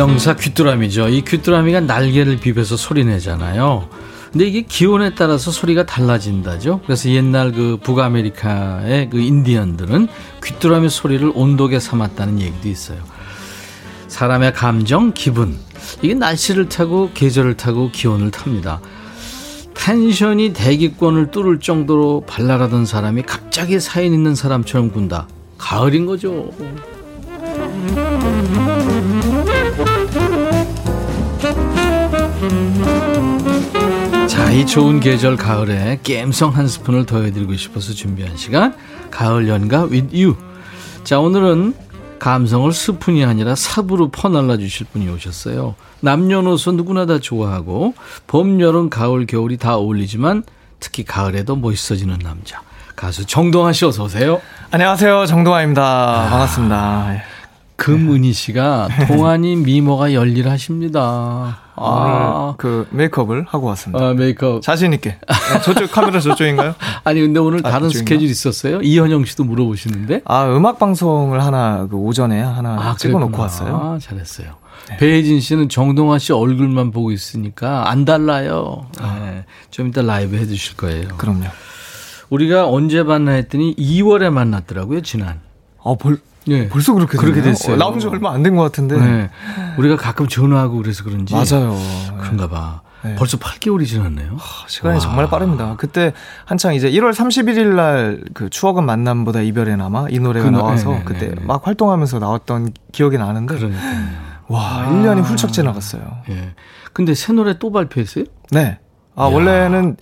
전령사 귀뚜라미죠. 이 귀뚜라미가 날개를 비벼서 소리 내잖아요. 근데 이게 기온에 따라서 소리가 달라진다죠. 그래서 옛날 그 북아메리카의 그 인디언들은 귀뚜라미 소리를 온도계 삼았다는 얘기도 있어요. 사람의 감정, 기분. 이게 날씨를 타고 계절을 타고 기온을 탑니다. 텐션이 대기권을 뚫을 정도로 발랄하던 사람이 갑자기 사인 있는 사람처럼 군다. 가을인 거죠. 자, 이 좋은 계절 가을에 갬성 한 스푼을 더해드리고 싶어서 준비한 시간 가을 연가 with you. 자, 오늘은 감성을 스푼이 아니라 삽으로 퍼날라 주실 분이 오셨어요. 남녀노소 누구나 다 좋아하고 봄, 여름, 가을, 겨울이 다 어울리지만 특히 가을에도 멋있어지는 남자. 가수 정동환 씨 어서 오세요. 안녕하세요. 정동환입니다. 아, 반갑습니다. 금은희 씨가 동안이 미모가 열일하십니다. 아, 그 메이크업을 하고 왔습니다. 아, 메이크업. 자신 있게. 네, 저쪽 카메라 저쪽인가요? 아니 근데 오늘 아, 다른 저쪽인가? 스케줄 있었어요? 이현영 씨도 물어보시는데. 아 음악 방송을 하나 그 오전에 하나 아, 찍어 놓고 왔어요. 아, 잘했어요. 네. 배혜진 씨는 정동환 씨 얼굴만 보고 있으니까 안 달라요. 아. 네. 좀 이따 라이브 해 주실 거예요. 그럼요. 우리가 언제 만나 했더니 2월에 만났더라고요 지난. 아 벌. 네. 벌써 그렇게 그렇게 됐어요. 어, 나온 지 얼마 안 된 것 같은데. 네. 우리가 가끔 전화하고 그래서 그런지. 맞아요. 그런가 봐. 네. 벌써 8개월이 지났네요. 하, 시간이 와. 정말 빠릅니다. 그때 한창 이제 1월 31일 날 그 추억은 만남보다 이별에 남아 이 노래가 그, 나와서 네, 그때 네. 막 활동하면서 나왔던 기억이 나는데. 그러니까요. 와, 아. 1년이 훌쩍 지나갔어요. 예. 근데 새 노래 또 발표했어요? 네. 아, 야. 원래는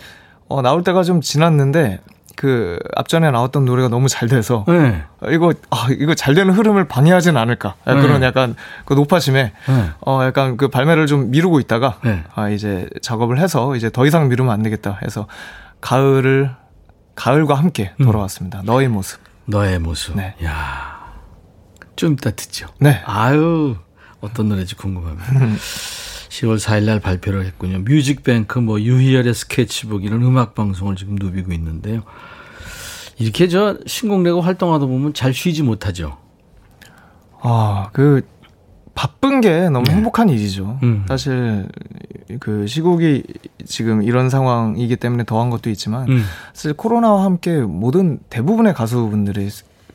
어, 나올 때가 좀 지났는데 그 앞전에 나왔던 노래가 너무 잘 돼서 네. 이거 아 이거 잘 되는 흐름을 방해하진 않을까 네. 그런 약간 그 높아짐에 네. 어 약간 그 발매를 좀 미루고 있다가 네. 아 이제 작업을 해서 이제 더 이상 미루면 안 되겠다 해서 가을을 가을과 함께 음. 돌아왔습니다. 음. 너의 모습. 너의 모습. 네. 야. 좀 이따 듣죠. 네. 아유. 어떤 노래인지 궁금합니다. 10월 4일 날 발표를 했군요. 뮤직뱅크, 뭐, 유희열의 스케치북, 이런 음악 방송을 지금 누비고 있는데요. 이렇게 저 신곡 내고 활동하다 보면 잘 쉬지 못하죠. 아, 그, 바쁜 게 너무 네. 행복한 일이죠. 음. 사실, 그 시국이 지금 이런 상황이기 때문에 더한 것도 있지만, 음. 사실 코로나와 함께 모든 대부분의 가수분들이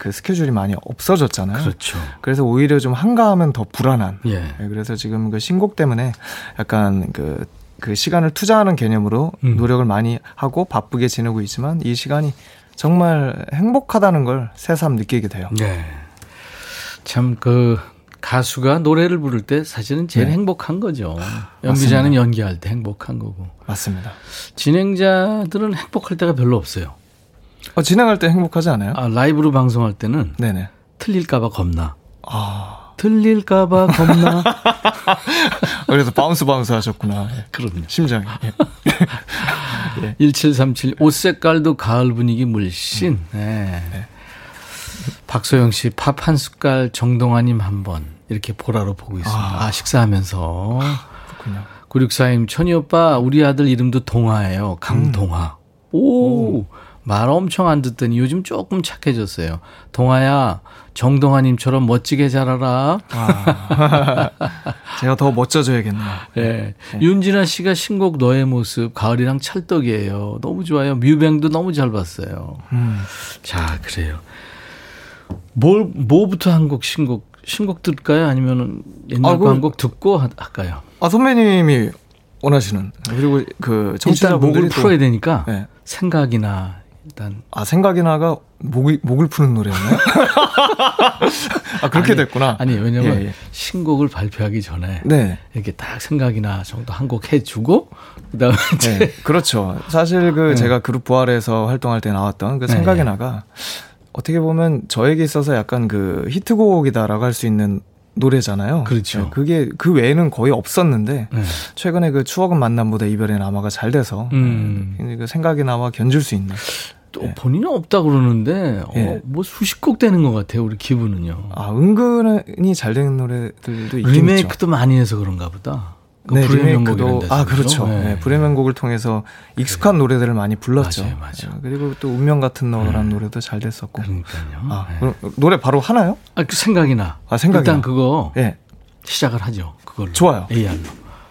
그 스케줄이 많이 없어졌잖아요. 그렇죠. 그래서 오히려 좀 한가하면 더 불안한. 예. 네, 그래서 지금 그 신곡 때문에 약간 그, 그 시간을 투자하는 개념으로 음. 노력을 많이 하고 바쁘게 지내고 있지만 이 시간이 정말 행복하다는 걸 새삼 느끼게 돼요. 네. 참 그 가수가 노래를 부를 때 사실은 제일 네. 행복한 거죠. 연기자는 맞습니다. 연기할 때 행복한 거고. 맞습니다. 진행자들은 행복할 때가 별로 없어요. 어, 진행할 때 행복하지 않아요? 아, 라이브로 방송할 때는 네네. 틀릴까봐 겁나. 아. 틀릴까봐 겁나. 그래서 bounce bounce 하셨구나. 예. 그럼요. 심장이. 예. 1737. 옷 색깔도 가을 분위기 물씬. 음. 네. 네. 박소영 씨, 밥 한 숟갈 정동하님 한 번. 이렇게 보라로 보고 있습니다. 아, 아 식사하면서. 아, 그렇군요. 9642님, 천희 오빠, 우리 아들 이름도 동하예요. 강동하. 음. 오. 오. 말 엄청 안 듣더니 요즘 조금 착해졌어요. 동아야, 정동아님처럼 멋지게 자라라. 아, 제가 더 멋져져야겠네요. 네. 네. 윤진아 씨가 신곡 너의 모습, 가을이랑 찰떡이에요. 너무 좋아요. 뮤뱅도 너무 잘 봤어요. 음. 자, 그래요. 뭘, 뭐부터 한 곡 신곡, 신곡 들을까요? 아니면 옛날 아, 그, 한곡 듣고 할까요? 아, 선배님이 원하시는. 그리고 그 일단 목을 풀어야 되니까 네. 생각이나 일단 아 생각이 나가 목이 목을 푸는 노래였나요? 아 그렇게 아니, 됐구나. 아니 왜냐면 예, 예. 신곡을 발표하기 전에 네. 이렇게 딱 생각이 나 정도 한 곡 해주고 그다음에 네, 그렇죠. 사실 그 네. 제가 그룹 부활에서 활동할 때 나왔던 그 생각이 네. 나가 어떻게 보면 저에게 있어서 약간 그 히트곡이다라고 할 수 있는 노래잖아요. 그렇죠. 네, 그게 그 외에는 거의 없었는데 네. 최근에 그 추억은 만남보다 이별의 남아가 잘 돼서 음. 그 생각이 나와 견줄 수 있는. 또 네. 본인은 없다 그러는데 네. 어, 뭐 수십 곡 되는 것 같아요. 우리 기분은요. 아 은근히 잘 되는 노래들도 있긴 리메이크도 많이 해서 그런가 보다. 그 네, 리메이크도 아 그렇죠. 네. 네, 명곡을 통해서 익숙한 그래. 노래들을 많이 불렀죠. 맞아요, 맞아요. 그리고 또 운명 같은 너라는 네. 노래도 잘 됐었고. 그러니까요. 아, 네. 노래 바로 하나요? 아, 그 생각이 나. 아, 생각이 일단 나. 그거 네. 시작을 하죠. 그걸로. 좋아요. AR로.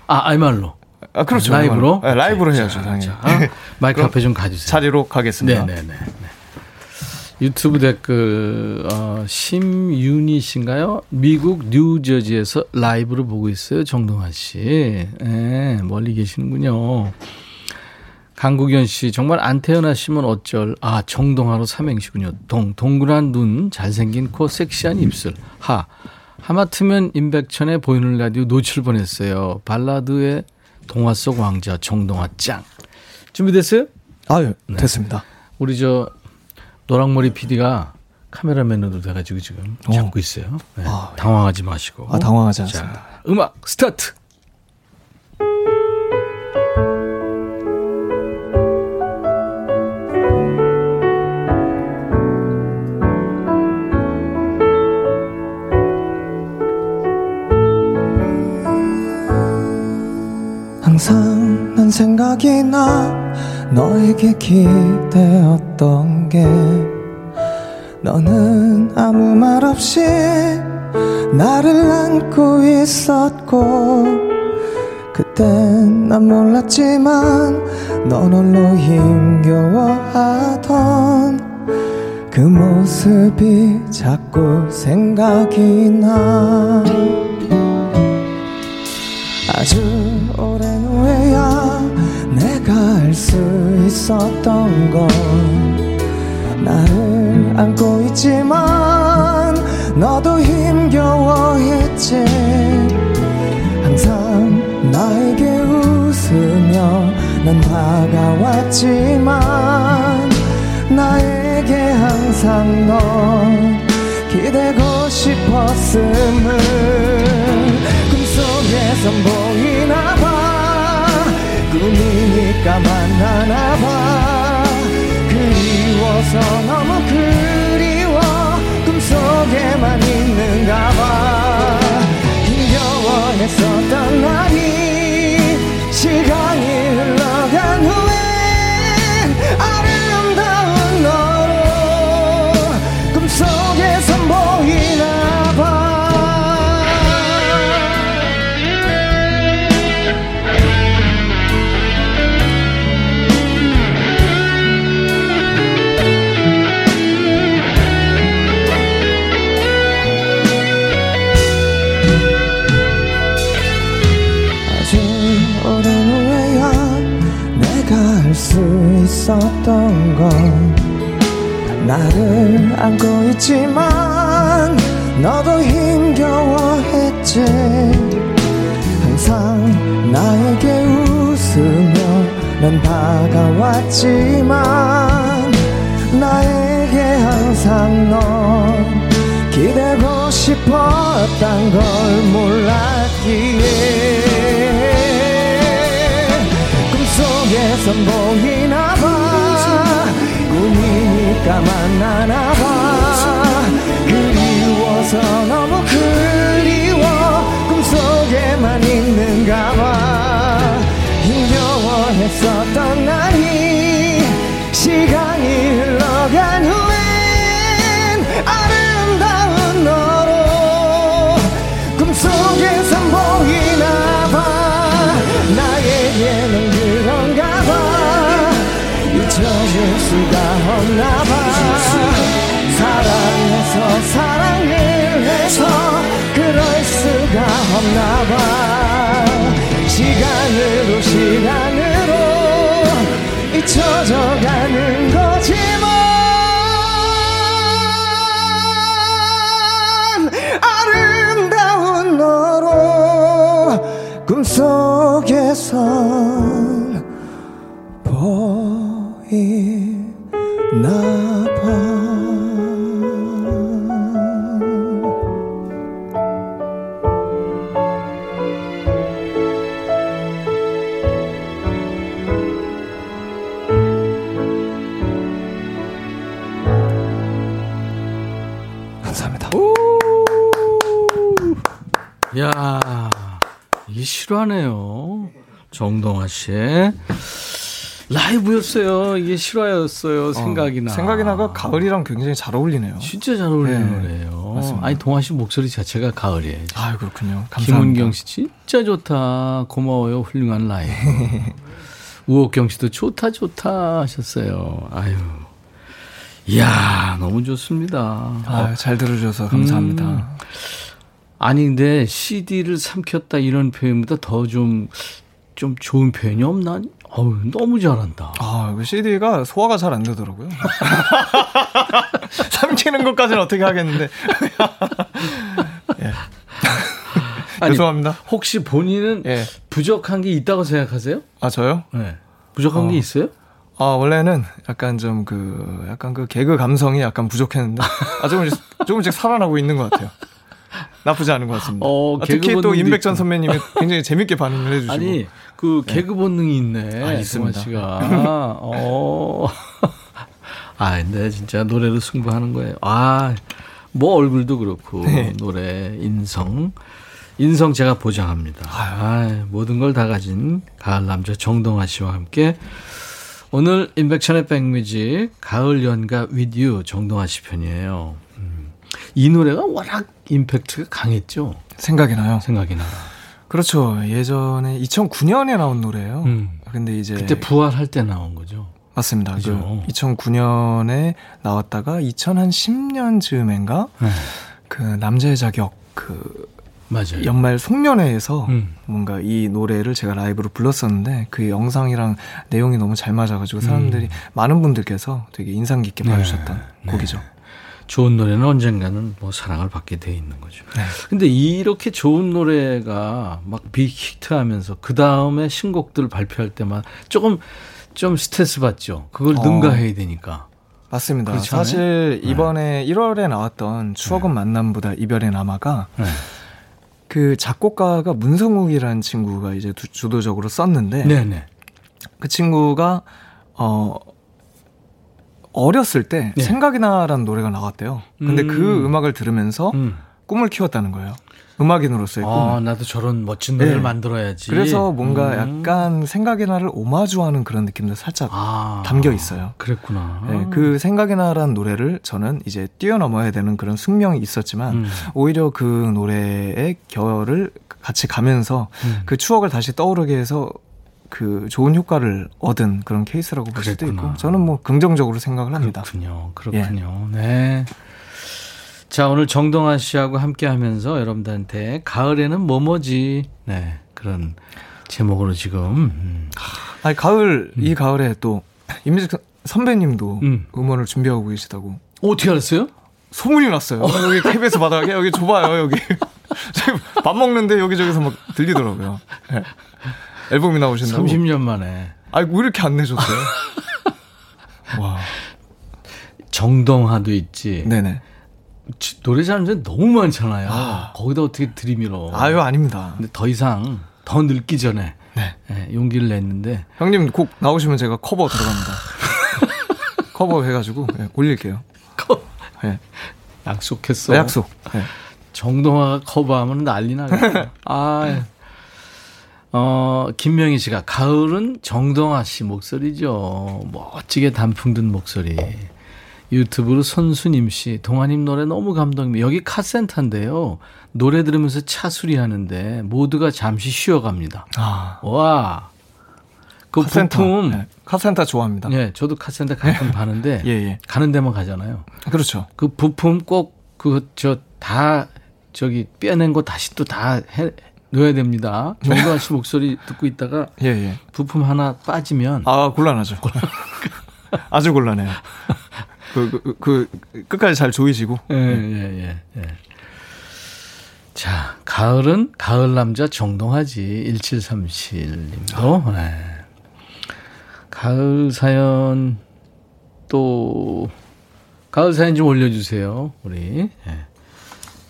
아, 알말로. 아, 그렇죠. 라이브로? 네, 라이브로 해야죠, 당연히. 자, 마이크 앞에 좀 가주세요. 자리로 가겠습니다. 네네네. 네, 유튜브 댓글 어, 심윤희 씨인가요? 미국 뉴저지에서 라이브를 보고 있어요. 정동환 씨. 네, 멀리 계시는군요. 강국현 씨 정말 안 태어나시면 어쩔 아 정동하로 삼행시군요. 동 동그란 눈 잘생긴 코 섹시한 입술 하 하마터면 임백천의 보이는 라디오 놓칠 뻔했어요. 발라드의 동화 속 왕자 정동하 짱 준비됐어요? 아유 네. 됐습니다. 우리 저 노랑머리 PD가 카메라맨으로 돼가지고 지금 어. 잡고 있어요. 네, 아, 당황하지 마시고. 아, 당황하지 않습니다. 자, 음악 스타트! 항상 난 생각이 나 너에게 기대었던 게 너는 아무 말 없이 나를 안고 있었고 그땐 난 몰랐지만 넌 홀로 힘겨워하던 그 모습이 자꾸 생각이 나. 아주 오랜 내가 알수 있었던 건 나를 안고 있지만 너도 힘겨워했지. 항상 나에게 웃으며 난 다가왔지만 나에게 항상 넌 기대고 싶었음을 꿈속에선 봐 꿈이니까 만나나 봐. 그리워서 너무 그리워. 꿈속에만 있는가 봐. 힘겨워했었던 날이. 시간이 흘러간 후에 나를 안고 있지만 너도 힘겨워했지. 항상 나에게 웃으며 넌 다가왔지만 나에게 항상 넌 기대고 싶었던 걸 몰랐기에 속에선 보이나 봐 꿈이니까 만나나 봐. 그리워서 너무 그리워. 꿈속에만 있는가 봐. 힘겨워했었던 날이 시간이 흘러간 후엔 아름다운 너로 꿈속에 선 보이나 봐. 나에게는 그런가 봐. 잊혀질 수가 없나 시간으로 잊혀져가는 거지만 아름다운 너로 꿈속에서 정동아 씨의 라이브였어요. 이게 실화였어요. 어, 생각이나. 생각이나가 가을이랑 굉장히 잘 어울리네요. 진짜 잘 어울리는 네, 노래예요. 맞습니다. 아니 동아 씨 목소리 자체가 가을이에요. 아 그렇군요. 감사합니다. 김은경 씨 진짜 좋다. 고마워요. 훌륭한 라이브. 우옥경 씨도 좋다 좋다 하셨어요. 아유. 이야 너무 좋습니다. 아, 잘 들어줘서 감사합니다. 음. 아니 근데 CD를 삼켰다 이런 표현보다 더 좀 좀좀 좋은 표현이 없나? 어우 너무 잘한다. 아, 그 CD가 소화가 잘 안 되더라고요. 삼키는 것까지는 어떻게 하겠는데. 예. 아니, 죄송합니다. 혹시 본인은 예. 부족한 게 있다고 생각하세요? 아 저요? 네. 부족한 어. 게 있어요? 아 원래는 약간 좀 그 약간 그 개그 감성이 약간 부족했는데 아 조금씩 조금씩 살아나고 있는 것 같아요. 나쁘지 않은 것 같습니다. 어, 아, 특히 또 임백전 선배님이 굉장히 재밌게 반응을 해주시고. 아니, 그 네. 개그 본능이 있네. 아, 있습니다. 씨가. 어. 아, 근데 진짜 노래로 승부하는 거예요. 아, 뭐 얼굴도 그렇고, 네. 노래, 인성. 인성 제가 보장합니다. 아, 모든 걸 다 가진 가을 남자 정동아 씨와 함께 오늘 인백천의 백뮤직 가을 연가 위디오 정동아 씨 편이에요. 이 노래가 워낙 임팩트가 강했죠. 생각이 나요. 생각이 나. 그렇죠. 예전에 2009년에 나온 노래예요. 음. 근데 이제 그때 부활할 때 나온 거죠. 맞습니다. 그죠. 그 2009년에 나왔다가 2010년 즈음엔가 네. 그 남자의 자격 그 맞아요. 연말 송년회에서 음. 뭔가 이 노래를 제가 라이브로 불렀었는데 그 영상이랑 내용이 너무 잘 맞아가지고 사람들이 음. 많은 분들께서 되게 인상 깊게 봐주셨던 네. 곡이죠. 네. 좋은 노래는 언젠가는 뭐 사랑을 받게 돼 있는 거죠. 네. 근데 이렇게 좋은 노래가 막 빅히트 하면서 그 다음에 신곡들 발표할 때만 조금 좀 스트레스 받죠. 그걸 어. 능가해야 되니까. 맞습니다. 사실 네. 이번에 네. 1월에 나왔던 추억은 네. 만남보다 이별의 남아가 네. 그 작곡가가 문성욱이라는 친구가 이제 주도적으로 썼는데 네네. 네. 그 친구가 어 어렸을 때 네. 생각이 나라는 노래가 나왔대요. 근데 그 음. 그 음악을 들으면서 음. 꿈을 키웠다는 거예요. 음악인으로서의 꿈. 아, 나도 저런 멋진 노래를 네. 만들어야지. 그래서 뭔가 음. 약간 생각이 나를 오마주하는 그런 느낌도 살짝 아, 담겨 있어요. 그랬구나. 네, 그 생각이 나라는 노래를 저는 이제 뛰어넘어야 되는 그런 숙명이 있었지만 음. 오히려 그 노래의 결을 같이 가면서 음. 그 추억을 다시 떠오르게 해서 그 좋은 효과를 얻은 그런 케이스라고 볼 수도 있고 저는 뭐 긍정적으로 생각을 합니다. 그렇군요. 그렇군요. 예. 네. 자, 오늘 정동환 씨하고 함께 하면서 여러분들한테 가을에는 뭐뭐지. 네. 그런 제목으로 지금. 음. 아니, 가을, 음. 이 가을에 또 임미숙 선배님도 음. 음원을 준비하고 계시다고. 어떻게 알았어요? 소문이 났어요. 어. 여기 KBS 바닥에 여기 좁아요, 여기. 밥 먹는데 여기저기서 막 들리더라고요. 네. 앨범이 나오신다고? 30년 만에. 아이, 왜 이렇게 안 내셨어요? 와. 정동화도 있지. 네네. 노래 잘하는 너무 많잖아요. 아. 거기다 어떻게 들이밀어. 아유, 아닙니다. 근데 더 이상 더 늙기 전에 네. 네, 용기를 냈는데. 형님 곡 나오시면 제가 커버 들어갑니다. 커버 해가지고 네, 올릴게요. 커. 네. 약속했어. 네, 약속. 네. 정동화가 커버하면 난리 나겠다. 아, 어, 김명희 씨가 가을은 정동아 씨 목소리죠. 멋지게 단풍 든 목소리. 유튜브로 손수님 씨, 동아님 노래 너무 감동. 여기 카센터인데요. 노래 들으면서 차 수리하는데 모두가 잠시 쉬어갑니다. 아. 와. 그 카센터. 부품. 네. 카센터 좋아합니다. 네, 저도 카센터 가끔 가는데 예, 예. 가는 데만 가잖아요. 그렇죠. 그 부품 꼭 그 저 다 저기 빼낸 거 다시 또 다 해, 넣어야 됩니다. 정도환 씨 목소리 듣고 있다가 예, 예. 부품 하나 빠지면 아 곤란하죠. 아주 곤란해요. 그, 그, 그, 끝까지 잘 조이시고. 예, 예, 예, 예. 자, 가을은 가을 남자 정동하지 1737님도. 네. 가을 사연 또 가을 사연 좀 올려주세요. 우리 네.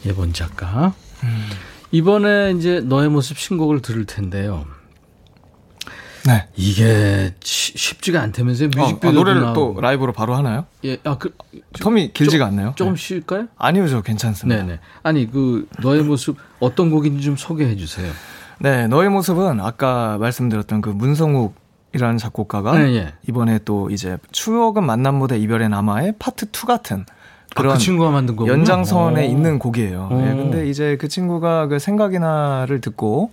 예본 작가. 음. 이번에 이제 너의 모습 신곡을 들을 텐데요. 네. 이게 쉽지가 않다면서요? 뮤직비디오 어, 아, 노래를 나오고. 또 라이브로 바로 하나요? 예, 아, 그 텀이 길지가 않나요? 조금 네. 쉴까요? 아니요, 저 괜찮습니다. 네 네. 아니 그 너의 모습 어떤 곡인지 좀 소개해 주세요. 네, 너의 모습은 아까 말씀드렸던 그 문성욱 이라는 작곡가가 네, 예. 이번에 또 이제 추억은 만남 무대 이별의 남아의 파트 2 같은 그런 아, 그 친구가 만든 거군요. 연장선에 오. 있는 곡이에요. 네, 근데 이제 그 친구가 그 생각이나를 듣고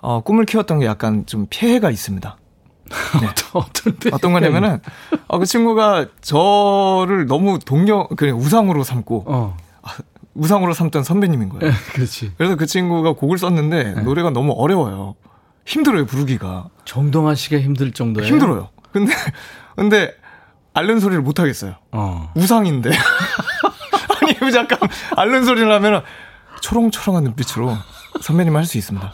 어, 꿈을 키웠던 게 약간 좀 피해가 있습니다. 네. 어떤, 어떤 거냐면은 어, 그 친구가 저를 너무 동료 그냥 우상으로 삼고 어. 아, 우상으로 삼던 선배님인 거예요. 네, 그렇지. 그래서 그 친구가 곡을 썼는데 네. 노래가 너무 어려워요. 힘들어요 부르기가. 정동환 씨가 힘들 정도예요. 힘들어요. 근데 근데 앓는 소리를 못 하겠어요. 어. 우상인데. 아니 잠깐 앓는 소리를 하면 초롱초롱한 눈빛으로 선배님 할 수 있습니다.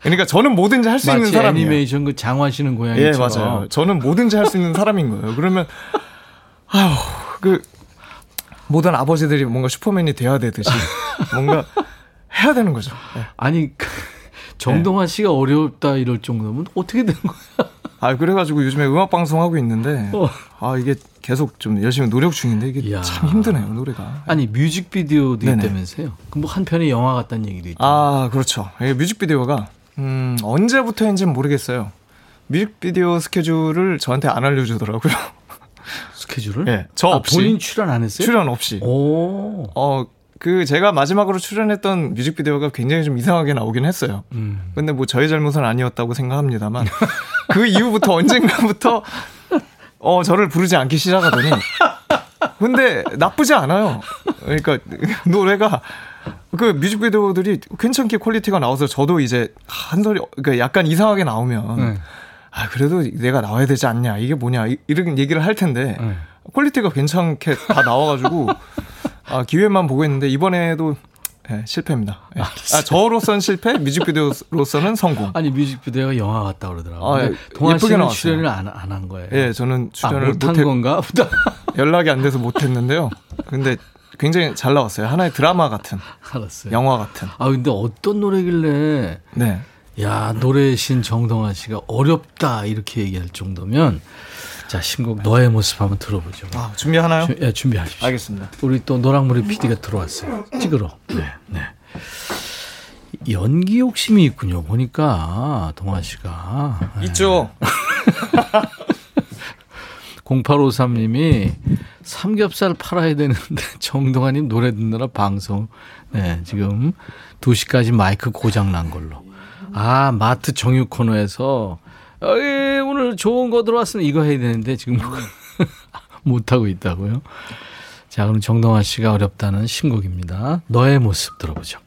그러니까 저는 뭐든지 할 수 있는 사람이에요. 애니메이션 그 장화시는 고양이처럼. 예, 맞아요. 저는 뭐든지 할 수 있는 사람인 거예요. 그러면 아휴, 그 모든 아버지들이 뭔가 슈퍼맨이 돼야 되듯이 뭔가 해야 되는 거죠. 네. 아니 그 정동환 씨가 어렵다 이럴 정도면 어떻게 된 거야? 아 그래가지고 요즘에 음악 방송 하고 있는데 어. 아 이게 계속 좀 열심히 노력 중인데 이게 이야. 참 힘드네요 노래가. 아니 뮤직비디오도 네네. 있다면서요? 뭐 한 편의 영화 같다는 얘기도 있죠. 아 그렇죠. 뮤직비디오가 음, 언제부터인지는 모르겠어요. 뮤직비디오 스케줄을 저한테 안 알려주더라고요. 스케줄을? 네, 저 아, 없이. 본인 출연 안 했어요? 출연 없이. 오. 어, 그 제가 마지막으로 출연했던 뮤직비디오가 굉장히 좀 이상하게 나오긴 했어요. 음. 근데 뭐 저의 잘못은 아니었다고 생각합니다만 그 이후부터 언젠가부터 어 저를 부르지 않기 시작하더니 근데 나쁘지 않아요. 그러니까 노래가 그 뮤직비디오들이 괜찮게 퀄리티가 나와서 저도 이제 한 소리 그러니까 약간 이상하게 나오면 네. 아 그래도 내가 나와야 되지 않냐 이게 뭐냐 이런 얘기를 할 텐데 네. 퀄리티가 괜찮게 다 나와가지고 아 기회만 보고 있는데 이번에도 네, 실패입니다. 네. 아, 저로서는 실패, 뮤직비디오로서는 성공. 아니 뮤직비디오가 영화 같다 그러더라고요. 아, 예, 동하 씨는 나왔어요. 출연을 안 한 거예요. 예, 저는 출연을 아, 못한 못해, 건가? 연락이 안 돼서 못했는데요. 근데 굉장히 잘 나왔어요. 하나의 드라마 같은. 알았어요. 영화 같은. 아, 근데 어떤 노래길래. 네. 야, 노래신 정동환 씨가 어렵다. 이렇게 얘기할 정도면. 자, 신곡 너의 모습 한번 들어보죠. 아, 준비하나요? 주, 예, 준비하십시오. 알겠습니다. 우리 또 노랑머리 PD가 들어왔어요. 찍으러. 네, 네. 연기 욕심이 있군요. 보니까 동환 씨가. 있죠. 0853님이 삼겹살 팔아야 되는데 정동환님 노래 듣느라 방송 네 지금 2시까지 마이크 고장 난 걸로 아 마트 정육 코너에서 어이 오늘 좋은 거 들어왔으면 이거 해야 되는데 지금 못 하고 있다고요. 자 그럼 정동환 씨가 어렵다는 신곡입니다. 너의 모습 들어보죠.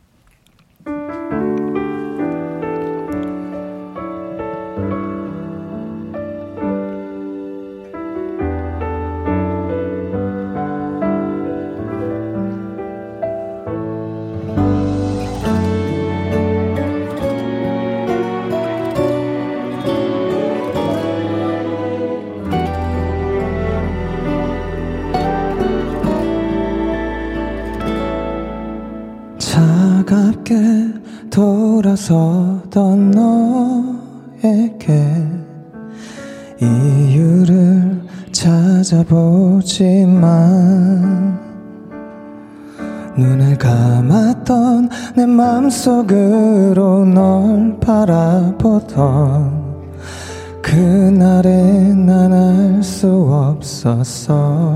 내 맘속으로 널 바라보던 그날에 난 알 수 없었어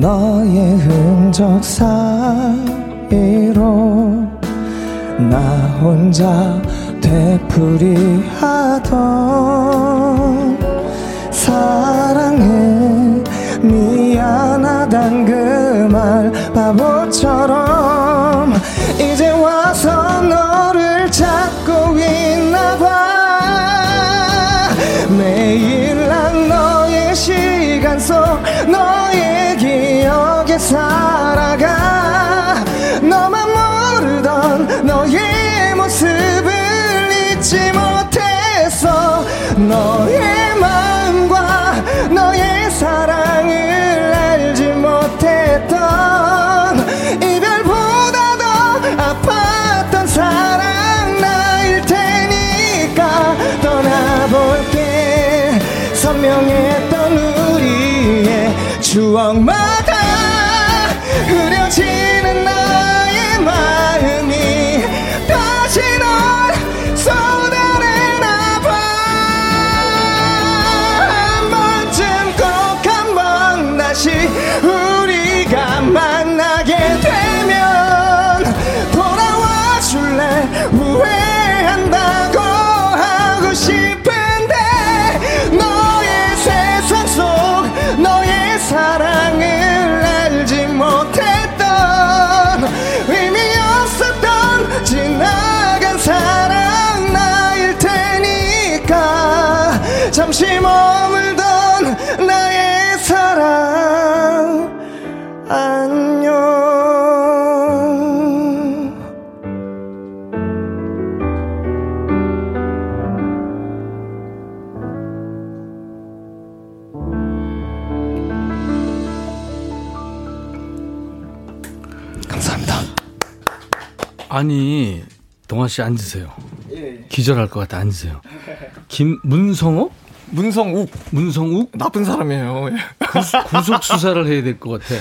너의 흔적 사이로 나 혼자 되풀이하던 사랑해 미안하단 그 말 바보처럼 이제 와서 너를 찾고 있나봐. 매일 난 너의 시간 속너 아니 동아 씨 앉으세요. 기절할 것 같아 앉으세요. 김 문성호? 문성욱 문성욱? 나쁜 사람이에요. 예. 구속 수사를 해야 될 것 같아.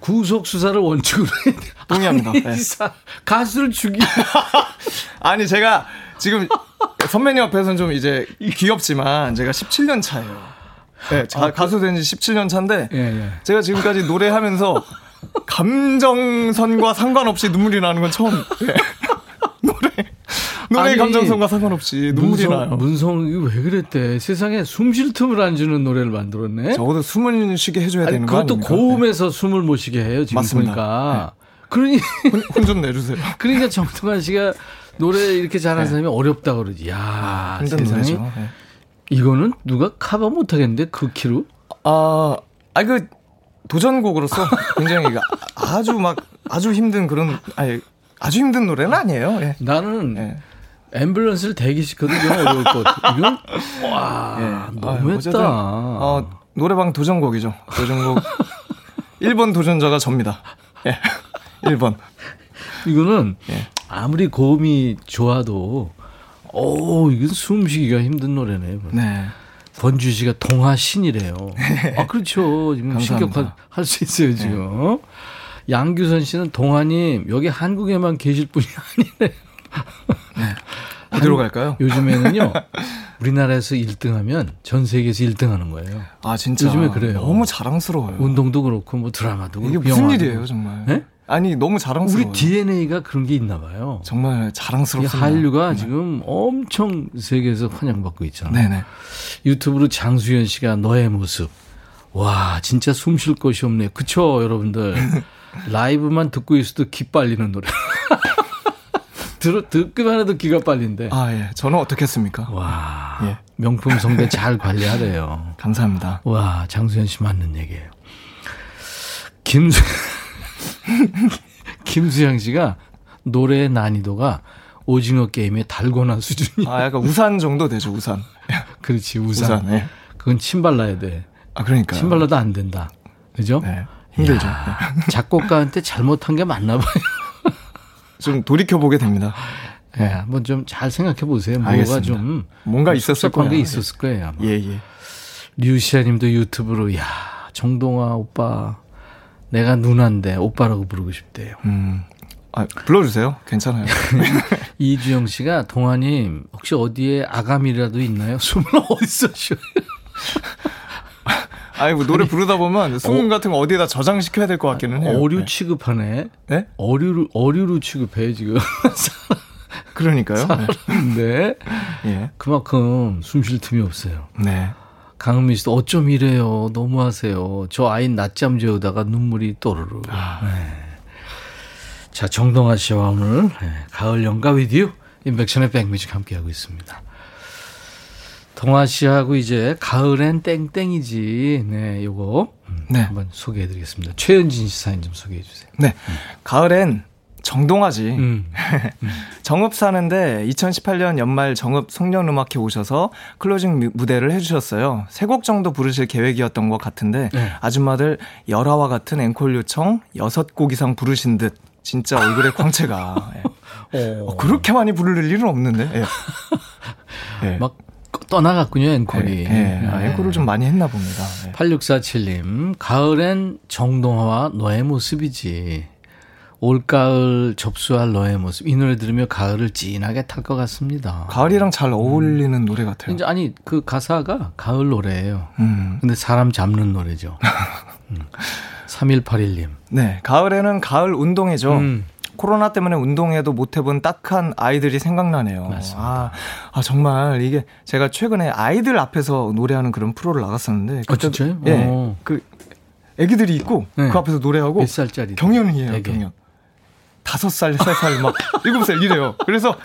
구속 수사를 원칙으로 해야 돼. 동의합니다. 아니, 네. 가수를 죽이. 아니 제가 지금 선배님 앞에서는 좀 이제 귀엽지만 제가 17년 차예요. 네, 자- 가수 된 지 17년 차인데 예, 예. 제가 지금까지 노래하면서 감정선과 상관없이 눈물이 나는 건 처음. 예. 노래 노래 아니, 감정선과 상관없이 눈물이 나요. 문성 이거 왜 그랬대? 세상에 숨 쉴 틈을 안 주는 노래를 만들었네. 적어도 숨을 쉬게 해줘야 아니, 되는 거 그것도? 고음에서 숨을 못 쉬게 해요 지금 맞습니다. 보니까. 그러니 혼 좀 내주세요. 그러니까 정동환 씨가 노래 이렇게 잘하는 사람이 어렵다 그러지. 야 세상에 노래죠. 예. 이거는 누가 커버 못 하겠는데 그 키로? 아, 아, 그, 도전곡으로서 굉장히 아주 막, 아주 힘든 그런, 아니, 아주 힘든 노래는 아니에요. 예. 나는 예. 앰뷸런스를 대기시켜도 좀 어려울 것 같아. 이건 와 예. 너무했다. 어쨌든, 어, 노래방 도전곡이죠. 도전곡. 1번 도전자가 접니다. 예. 1번. 이거는 예. 아무리 고음이 좋아도 오 이건 숨쉬기가 힘든 노래네. 네. 권주 씨가 동화 신이래요. 아 그렇죠. 지금. 신격할 수 있어요 지금. 양규선 씨는 동화님 여기 한국에만 계실 분이 아니래요. 어디로 갈까요? 요즘에는요 우리나라에서 1등 하면 전 세계에서 1등 하는 거예요. 아, 진짜. 요즘에 그래요. 너무 자랑스러워요. 운동도 그렇고 뭐 드라마도 이게 그렇고 무슨 영화도 일이에요. 정말. 네? 아니, 너무 우리 자랑스러워요. DNA가 그런 게 있나 봐요. 정말 이 자랑스럽습니다. 한류가 네. 지금 엄청 세계에서 환영받고 있잖아요. 네네. 유튜브로 장수현 씨가 너의 모습. 와, 진짜 숨 쉴 곳이 없네요. 그쵸, 여러분들. 라이브만 듣고 있어도 기 빨리는 노래. 들어, 듣기만 해도 기가 빨린데. 아, 예. 저는 어떻게 했습니까? 와, 예. 명품 성대 잘 관리하래요. 감사합니다. 와, 장수현 씨 맞는 얘기예요. 김수, 김수영 씨가 노래의 난이도가 오징어 게임의 달고나 수준이. 아, 약간 우산 정도 되죠, 우산. 그렇지, 우산. 우산 네. 그건 침 발라야 돼. 아, 그러니까. 침 발라도 안 된다. 그죠? 네. 힘들죠. 야, 작곡가한테 잘못한 게 맞나 봐요. 좀 돌이켜보게 됩니다. 예, 네, 한번 좀 잘 생각해 보세요. 뭐가 좀 뭔가 있었을 거예요. 게 있었을 거예요. 아마. 예, 예. 류시아님도 유튜브로 야 정동아 오빠 내가 누나인데 오빠라고 부르고 싶대요. 음. 아, 불러주세요. 괜찮아요. 이주영 씨가 동아님 혹시 어디에 아가미라도 있나요? 숨을 어디서 쉬어요? 아니 뭐 노래 부르다 보면 수음 어, 같은 거 어디에다 저장시켜야 될 것 같기는 해요. 어류 네. 취급하네. 네? 어류로 어류로 취급해 지금. 그러니까요. 네. 예. 그만큼 숨 쉴 틈이 없어요. 네. 강은미 씨도 어쩜 이래요. 너무하세요. 저 아이 낮잠 재우다가 눈물이 또르르. 아. 네. 자, 정동아 씨와 오늘 네, 가을 연가 위디오 인백션의 백뮤직 함께하고 있습니다. 동아 씨하고 이제 가을엔 땡땡이지. 네, 요거 음, 네. 한번 소개해 드리겠습니다. 최현진 씨 사연 좀 소개해 주세요. 네. 가을엔 정동아지. 음. 음. 정읍 사는데 2018년 연말 정읍 송년음악회 오셔서 클로징 무대를 해주셨어요. 세 곡 정도 부르실 계획이었던 것 같은데 네. 아줌마들 열화와 같은 앵콜 요청 여섯 곡 이상 부르신 듯 진짜 얼굴에 광채가 예. 어. 그렇게 많이 부를 일은 없는데 예. 예. 막 떠나갔군요, 앵콜이. 예, 예. 아, 앵콜을 좀 많이 했나 봅니다. 예. 8647님, 가을엔 정동화와 너의 모습이지. 올가을 접수할 너의 모습. 이 노래 들으며 가을을 진하게 탈 것 같습니다. 가을이랑 잘 어울리는 음. 노래 같아요. 이제 아니, 그 가사가 가을 노래예요. 음. 근데 사람 잡는 노래죠. 음. 3181님. 네, 가을에는 가을 운동회죠. 음. 코로나 때문에 운동회도 못 해본 딱한 아이들이 생각나네요. 아, 아, 정말 이게 제가 최근에 아이들 앞에서 노래하는 그런 프로를 나갔었는데 아, 진짜요? 예. 어. 그 애기들이 있고 네. 그 앞에서 노래하고 몇 살짜리 경연이에요, 애기. 경연. 다섯 살, 세 살, 막 일곱 살 이래요. 그래서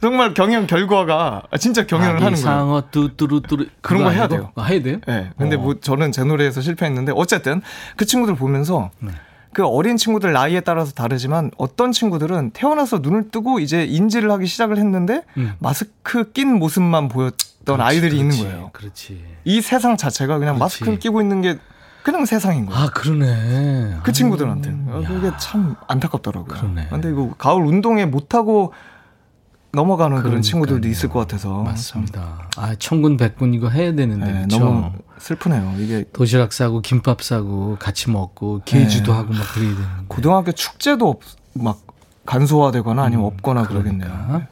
정말 경연 결과가 진짜 경연을 하는 거예요. 상어 뚜뚜루뚜루 그런 거 해야 돼요. 아, 해야 돼요? 네. 근데 어. 뭐 저는 제 노래에서 실패했는데 어쨌든 그 친구들 보면서 네. 그 어린 친구들 나이에 따라서 다르지만 어떤 친구들은 태어나서 눈을 뜨고 이제 인지를 하기 시작을 했는데 음. 마스크 낀 모습만 보였던 그렇지, 아이들이 그렇지, 있는 거예요. 그렇지. 이 세상 자체가 그냥 그렇지. 마스크를 끼고 있는 게 그냥 세상인 거예요. 아, 그러네. 그 친구들한테. 아, 그게 참 안타깝더라고요. 그러네. 근데 이거 가을 운동회 못 하고 넘어가는 그러니까요. 그런 친구들도 있을 것 같아서. 맞습니다. 참. 아, 천군 백군 이거 해야 되는데. 네, 너무 슬프네요. 이게 도시락 싸고 김밥 싸고 같이 먹고 개주도 네. 하고 막 그래야 되는데. 고등학교 축제도 없, 막 간소화되거나 아니면 음, 없거나 그러니까. 그러겠네요. 네.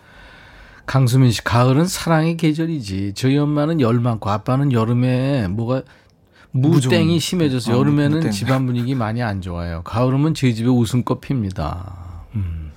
강수민 씨, 가을은 사랑의 계절이지. 저희 엄마는 열 많고 아빠는 여름에 뭐가 무땡이 심해져서 아, 여름에는 무땡. 집안 분위기 많이 안 좋아요. 가을이면 저희 집에 웃음꽃 핍니다. 음.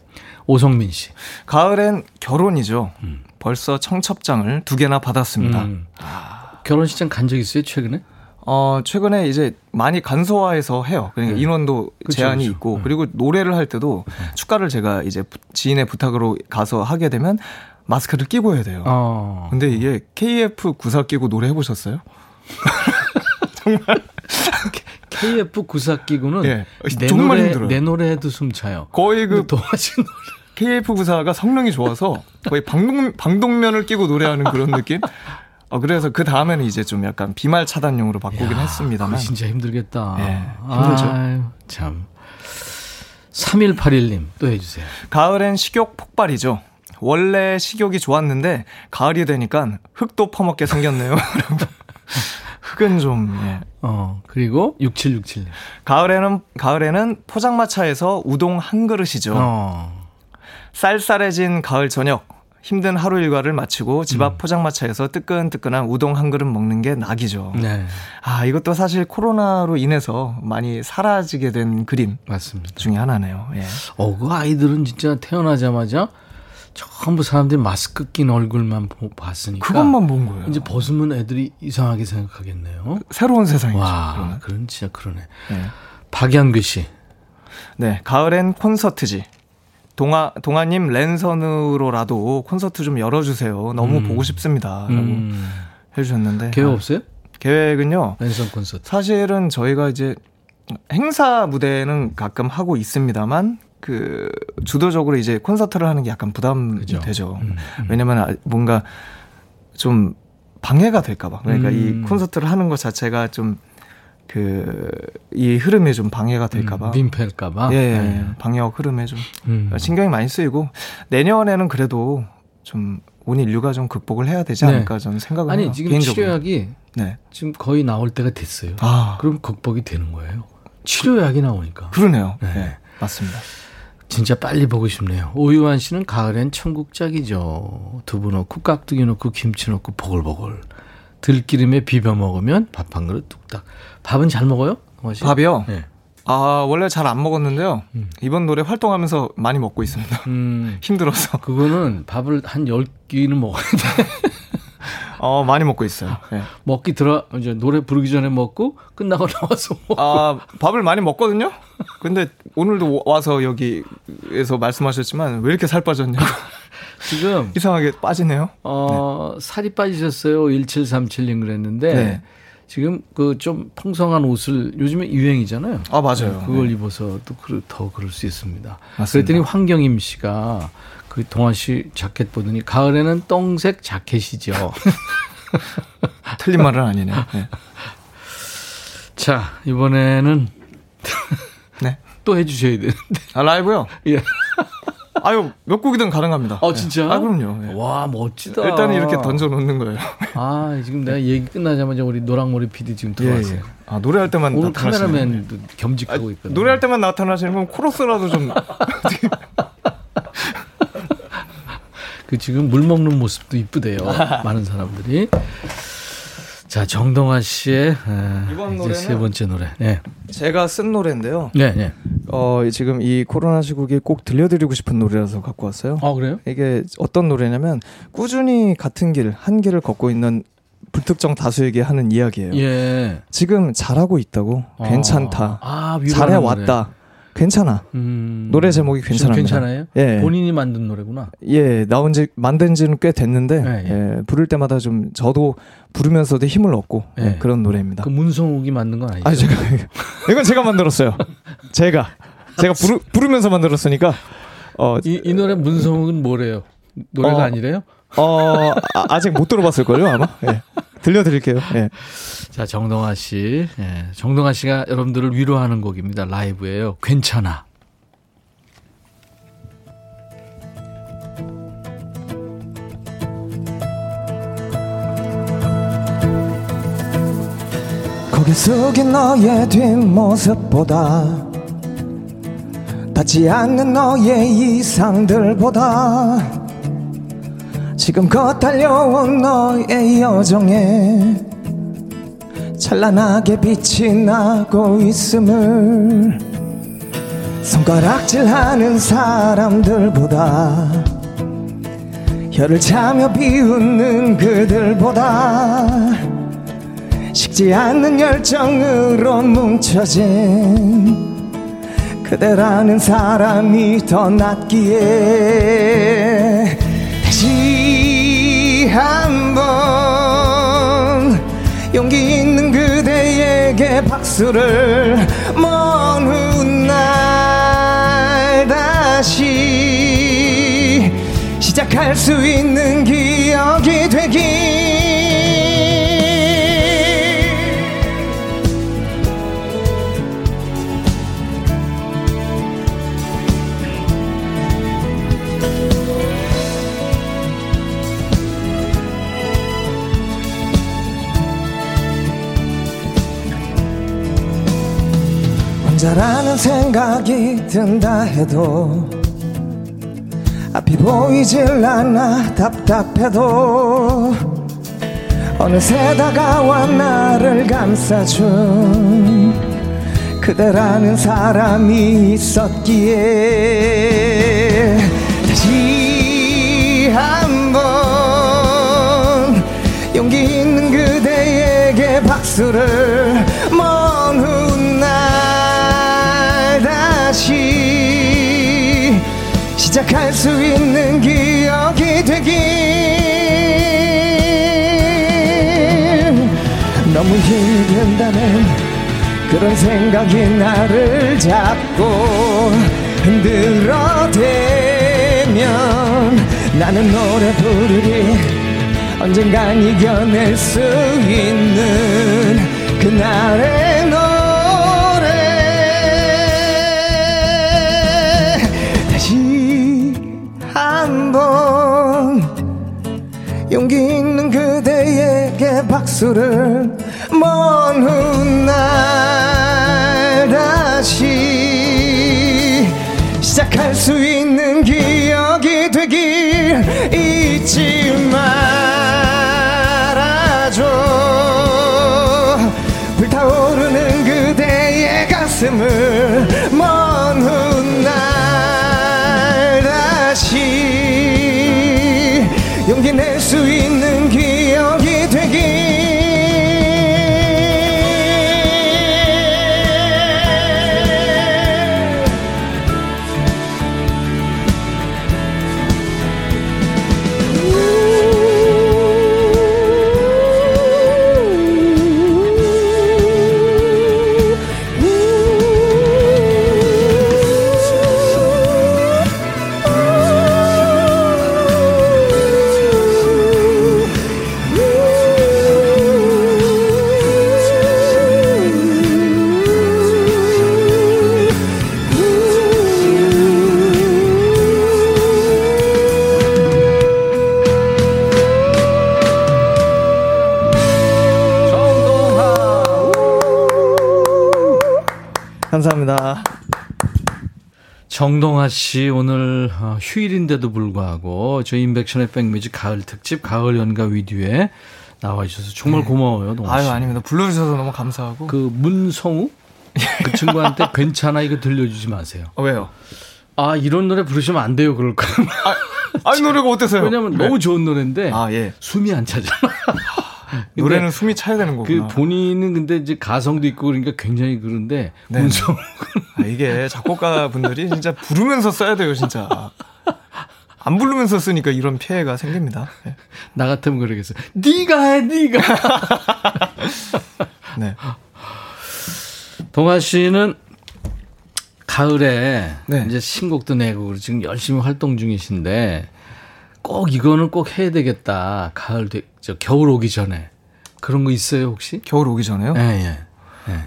오성민 씨. 가을엔 결혼이죠. 음. 벌써 청첩장을 두 개나 받았습니다. 음. 아. 결혼식장 간 적 있어요, 최근에? 어, 최근에 이제 많이 간소화해서 해요. 그러니까 네. 인원도 그쵸, 제한이 그쵸. 있고, 네. 그리고 노래를 할 때도 네. 축가를 제가 이제 지인의 부탁으로 가서 하게 되면 마스크를 끼고 해야 돼요. 어. 근데 이게 KF 구사 끼고 노래 해보셨어요? 정말. KF94 끼고는 예, 내 정말 노래, 힘들어요. 내 노래에도 숨차요. 거의 그 도와준 노래. KF94가 성능이 좋아서 거의 방독, 방독면을 끼고 노래하는 그런 느낌? 어, 그래서 그 다음에는 이제 좀 약간 비말 차단용으로 바꾸긴 야, 했습니다만. 진짜 힘들겠다. 예, 힘들죠. 아유, 참. 3181님 또 해주세요. 가을엔 식욕 폭발이죠. 원래 식욕이 좋았는데 가을이 되니까 흙도 퍼먹게 생겼네요. 흙은 좀, 예. 어, 그리고 6767. 가을에는, 가을에는 포장마차에서 우동 한 그릇이죠. 어. 쌀쌀해진 가을 저녁. 힘든 하루 일과를 마치고 집앞 음. 포장마차에서 뜨끈뜨끈한 우동 한 그릇 먹는 게 낙이죠. 네. 아, 이것도 사실 코로나로 인해서 많이 사라지게 된 그림. 맞습니다. 중에 하나네요. 예. 어, 그 아이들은 진짜 태어나자마자 전부 사람들이 마스크 낀 얼굴만 봤으니까 그것만 본 거예요. 이제 벗으면 애들이 이상하게 생각하겠네요. 새로운 세상이죠. 와, 그런 진짜 그러네. 네. 박양규 씨. 네, 가을엔 콘서트지. 동아 동아님 랜선으로라도 콘서트 좀 열어주세요. 너무 음. 보고 싶습니다라고 음. 해주셨는데 계획 없어요? 계획은요. 랜선 콘서트. 사실은 저희가 이제 행사 무대는 가끔 하고 있습니다만 그 주도적으로 이제 콘서트를 하는 게 약간 부담되죠. 되죠. 음, 음. 왜냐면 아, 뭔가 좀 방해가 될까봐. 그러니까 음. 이 콘서트를 하는 것 자체가 좀 그, 이 흐름에 좀 방해가 될까봐. 음, 민폐일까봐? 예, 예, 네. 방역 흐름에 좀 음. 신경이 많이 쓰이고, 내년에는 그래도 좀 온인류가 좀 극복을 해야 되지 네. 않을까 네. 저는 생각을 아니, 해요. 지금 개인적으로. 치료약이 네. 지금 거의 나올 때가 됐어요. 아. 그럼 극복이 되는 거예요. 치료약이 나오니까. 그러네요. 네. 네. 맞습니다. 진짜 빨리 보고 싶네요. 오유환 씨는 가을엔 천국작이죠. 두부 넣고 깍두기 넣고 김치 넣고 보글보글. 들기름에 비벼 먹으면 밥 한 그릇 뚝딱. 밥은 잘 먹어요? 밥이요? 네. 아, 원래 잘 안 먹었는데요. 음. 이번 노래 활동하면서 많이 먹고 있습니다. 음. 힘들어서. 그거는 밥을 한 10끼는 먹어야 돼. 어, 많이 먹고 있어요. 네. 먹기 들어, 이제 노래 부르기 전에 먹고, 끝나고 나와서 먹고. 아, 밥을 많이 먹거든요? 근데 오늘도 와서 여기에서 말씀하셨지만, 왜 이렇게 살 빠졌냐고. 지금. 이상하게 빠지네요. 어, 네. 살이 빠지셨어요. 1737님 그랬는데. 네. 지금 그 좀 풍성한 옷을 요즘에 유행이잖아요. 아 맞아요. 네, 그걸 네. 입어서 또 더 그럴 수 있습니다. 맞습니다. 그랬더니 황경임 씨가 그 동아 씨 자켓 보더니 가을에는 똥색 자켓이죠. 틀린 말은 아니네. 네. 자 이번에는 네. 또 해주셔야 되는데. 아 라이브요? 예. 아유 몇 곡이든 가능합니다. 어 진짜? 네. 아 그럼요. 네. 와 멋지다. 일단은 이렇게 던져 놓는 거예요. 아 지금 내가 얘기 끝나자마자 우리 노랑머리 PD 지금 들어왔어요. 예, 예. 아 노래할 때만 오늘 카메라맨도 겸직하고 아, 있거든요. 노래할 때만 나타나시는 건 코러스라도 좀. 그 지금 물 먹는 모습도 이쁘대요. 많은 사람들이. 자, 정동아 씨의 아, 이번 세 번째 노래. 네. 제가 쓴 노래인데요. 네, 네. 어, 지금 이 코로나 시국에 꼭 들려드리고 싶은 노래라서 갖고 왔어요. 아, 그래요? 이게 어떤 노래냐면 꾸준히 같은 길, 한 길을 걷고 있는 불특정 다수에게 하는 이야기예요. 예. 지금 잘하고 있다고, 아. 괜찮다, 아, 잘해 왔다. 괜찮아. 음... 노래 제목이 괜찮아. 괜찮아요? 예. 본인이 만든 노래구나. 예, 나온 지 만든 지는 꽤 됐는데 예, 예. 예, 부를 때마다 좀 저도 부르면서도 힘을 얻고 예. 예 그런 노래입니다. 그 문성욱이 만든 건 아니죠? 아, 제가 이건 제가 만들었어요. 제가 제가 부르, 부르면서 만들었으니까 어, 이, 이 노래 문성욱은 뭐래요? 노래가 어, 아니래요? 어, 아, 직못 들어봤을 걸요, 아마. 예. 들려드릴게요. 예. 자, 정동아 씨. 예. 정동아 씨가 여러분들을 위로하는 곡입니다. 라이브예요. 괜찮아. 거기 속인 너의 뒷모습보다 닿지 않는 너의 이상들보다 지금껏 달려온 너의 여정에 찬란하게 빛이 나고 있음을 손가락질하는 사람들보다 혀를 차며 비웃는 그들보다 식지 않는 열정으로 뭉쳐진 그대라는 사람이 더 낫기에 한번 용기 있는 그대에게 박수를 먼 훗날 다시 시작할 수 있는 생각이 든다 해도 앞이 보이질 않아 답답해도 어느새 다가와 나를 감싸준 그대라는 사람이 있었기에 다시 한번 용기 있는 그대에게 박수를 시작할 수 있는 기억이 되길. 너무 힘이 든다는 그런 생각이 나를 잡고 흔들어대면 나는 노래 부르리. 언젠간 이겨낼 수 있는 그날의 노 박수를 먼 훗날 다시 시작할 수 있는 기억이 되길 잊지 감사합니다. 정동아 씨 오늘 어, 휴일인데도 불구하고 저희 인백션의 백뮤직 가을 특집 가을 연가 위듀에 나와 주셔서 정말 고마워요, 동아 씨. 네. 아유 아닙니다. 불러주셔서 너무 감사하고. 그 문성우 그 친구한테 괜찮아 이거 들려주지 마세요. 어, 왜요? 아 이런 노래 부르시면 안 돼요 그럴 거. 아니 노래가 어때서요? 왜냐면 네. 너무 좋은 노래인데 아 예. 숨이 안 차잖아. 노래는 숨이 차야 되는 그 거구나. 본인은 근데 이제 가성도 있고 그러니까 굉장히 그런데 네. 문성우 아, 이게 작곡가 분들이 진짜 부르면서 써야 돼요, 진짜. 안 부르면서 쓰니까 이런 피해가 생깁니다. 네. 나 같으면 그러겠어. 네가 해, 네가. 네. 동아 씨는 가을에 네. 이제 신곡도 내고 지금 열심히 활동 중이신데 꼭 이거는 꼭 해야 되겠다. 가을 되, 저 겨울 오기 전에 그런 거 있어요 혹시? 겨울 오기 전에요? 예, 예. 예.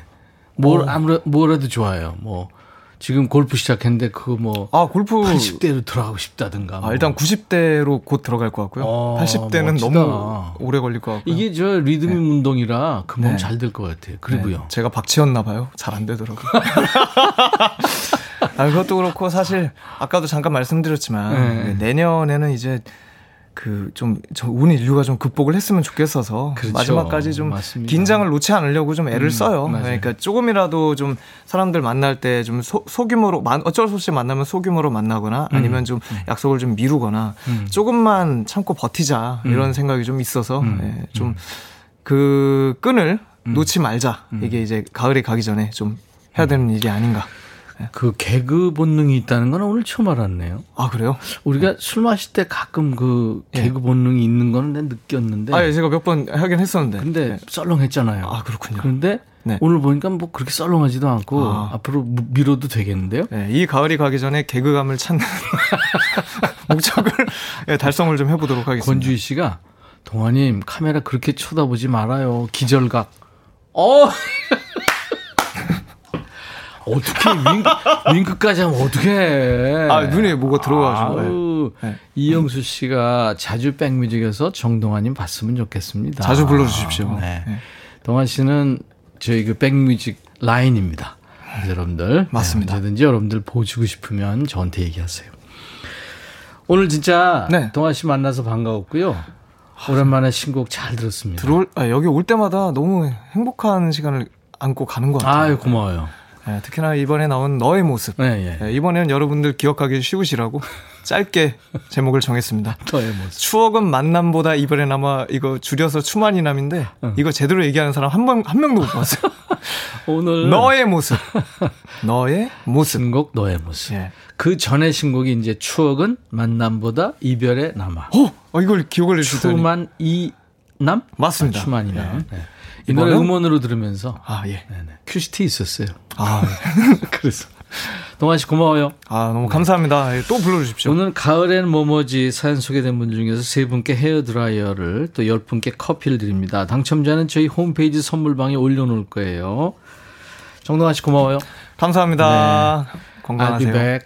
뭘 어. 아무래 뭐라도 좋아요. 뭐 지금 골프 시작했는데 그거 뭐 아, 골프. 80대로 들어가고 싶다든가. 아, 뭐. 일단 90대로 곧 들어갈 것 같고요. 어, 80대는 멋지다. 너무 오래 걸릴 것 같고요. 이게 저 리듬 운동이라 금방 네. 잘될 것 같아요. 네, 그리고요. 제가 박치였나 봐요. 잘 안 되더라고요. 아, 그것도 그렇고 사실 아까도 잠깐 말씀드렸지만 네. 네, 내년에는 이제 그좀온 인류가 좀 극복을 했으면 좋겠어서 그렇죠. 마지막까지 좀 맞습니다. 긴장을 놓지 않으려고 좀 애를 음, 써요. 맞아요. 그러니까 조금이라도 좀 사람들 만날 때 좀 소규모로 만- 어쩔 수 없이 만나면 소규모로 만나거나 아니면 좀 약속을 좀 미루거나 음. 조금만 참고 버티자 이런 생각이 좀 있어서 음. 네, 좀그 끈을 놓지 말자. 이게 이제 가을이 가기 전에 좀 해야 되는 일이 아닌가. 그 개그 본능이 있다는 건 오늘 처음 알았네요. 아 그래요? 우리가 술 마실 때 가끔 그 예. 개그 본능이 있는 거는 내가 느꼈는데. 아 예, 제가 몇 번 하긴 했었는데. 근데 네. 썰렁했잖아요. 아 그렇군요. 그런데 네. 오늘 보니까 뭐 그렇게 썰렁하지도 않고 아. 앞으로 무- 미뤄도 되겠는데요? 네, 이 가을이 가기 전에 개그감을 찾는 목적을 예, 달성을 좀 해보도록 하겠습니다. 권주희 씨가 동아님 카메라 그렇게 쳐다보지 말아요. 기절각. 어. 어떻게 윙크, 윙크까지 하면 어떻게 해? 아 눈에 뭐가 들어가가지고. 예. 아우, 네. 이영수 씨가 자주 백뮤직에서 정동아님 봤으면 좋겠습니다. 자주 불러주십시오. 네. 네. 동아 씨는 저희 그 백뮤직 라인입니다. 여러분들 맞습니다. 네, 언제든지 여러분들 보시고 싶으면 저한테 얘기하세요. 오늘 진짜 네. 동아 씨 만나서 반가웠고요. 오랜만에 신곡 잘 들었습니다. 들어올 아, 여기 올 때마다 너무 행복한 시간을 안고 가는 것 같아요. 아유 고마워요. 예, 특히나 이번에 나온 너의 모습. 네, 예. 예, 이번에는 여러분들 기억하기 쉬우시라고 짧게 제목을 정했습니다. 너의 모습. 추억은 만남보다 이번엔 아마 이거 줄여서 추만이남인데 이거 제대로 얘기하는 사람 한 번 한 명도 못 봤어요. 오늘 너의 모습. 너의 모습. 신곡 너의 모습. 예. 그 전에 신곡이 이제 추억은 만남보다 이별에 남아. 어, 어, 이걸 기억을 해주다니. 추만 이남? 맞습니다. 아, 추만이남. 예. 네. 이 노래 음원으로 들으면서 아, 예. 네네. 큐시트 있었어요. 아, 그래서 동아 씨 고마워요. 아, 너무 감사합니다. 네. 또 불러주십시오. 오늘 가을엔 뭐뭐지 사연 소개된 분들 중에서 세 분께 헤어 드라이어를 또 열 분께 커피를 드립니다. 당첨자는 저희 홈페이지 선물방에 올려놓을 거예요. 정동아 씨 고마워요. 감사합니다. 네. 건강하세요.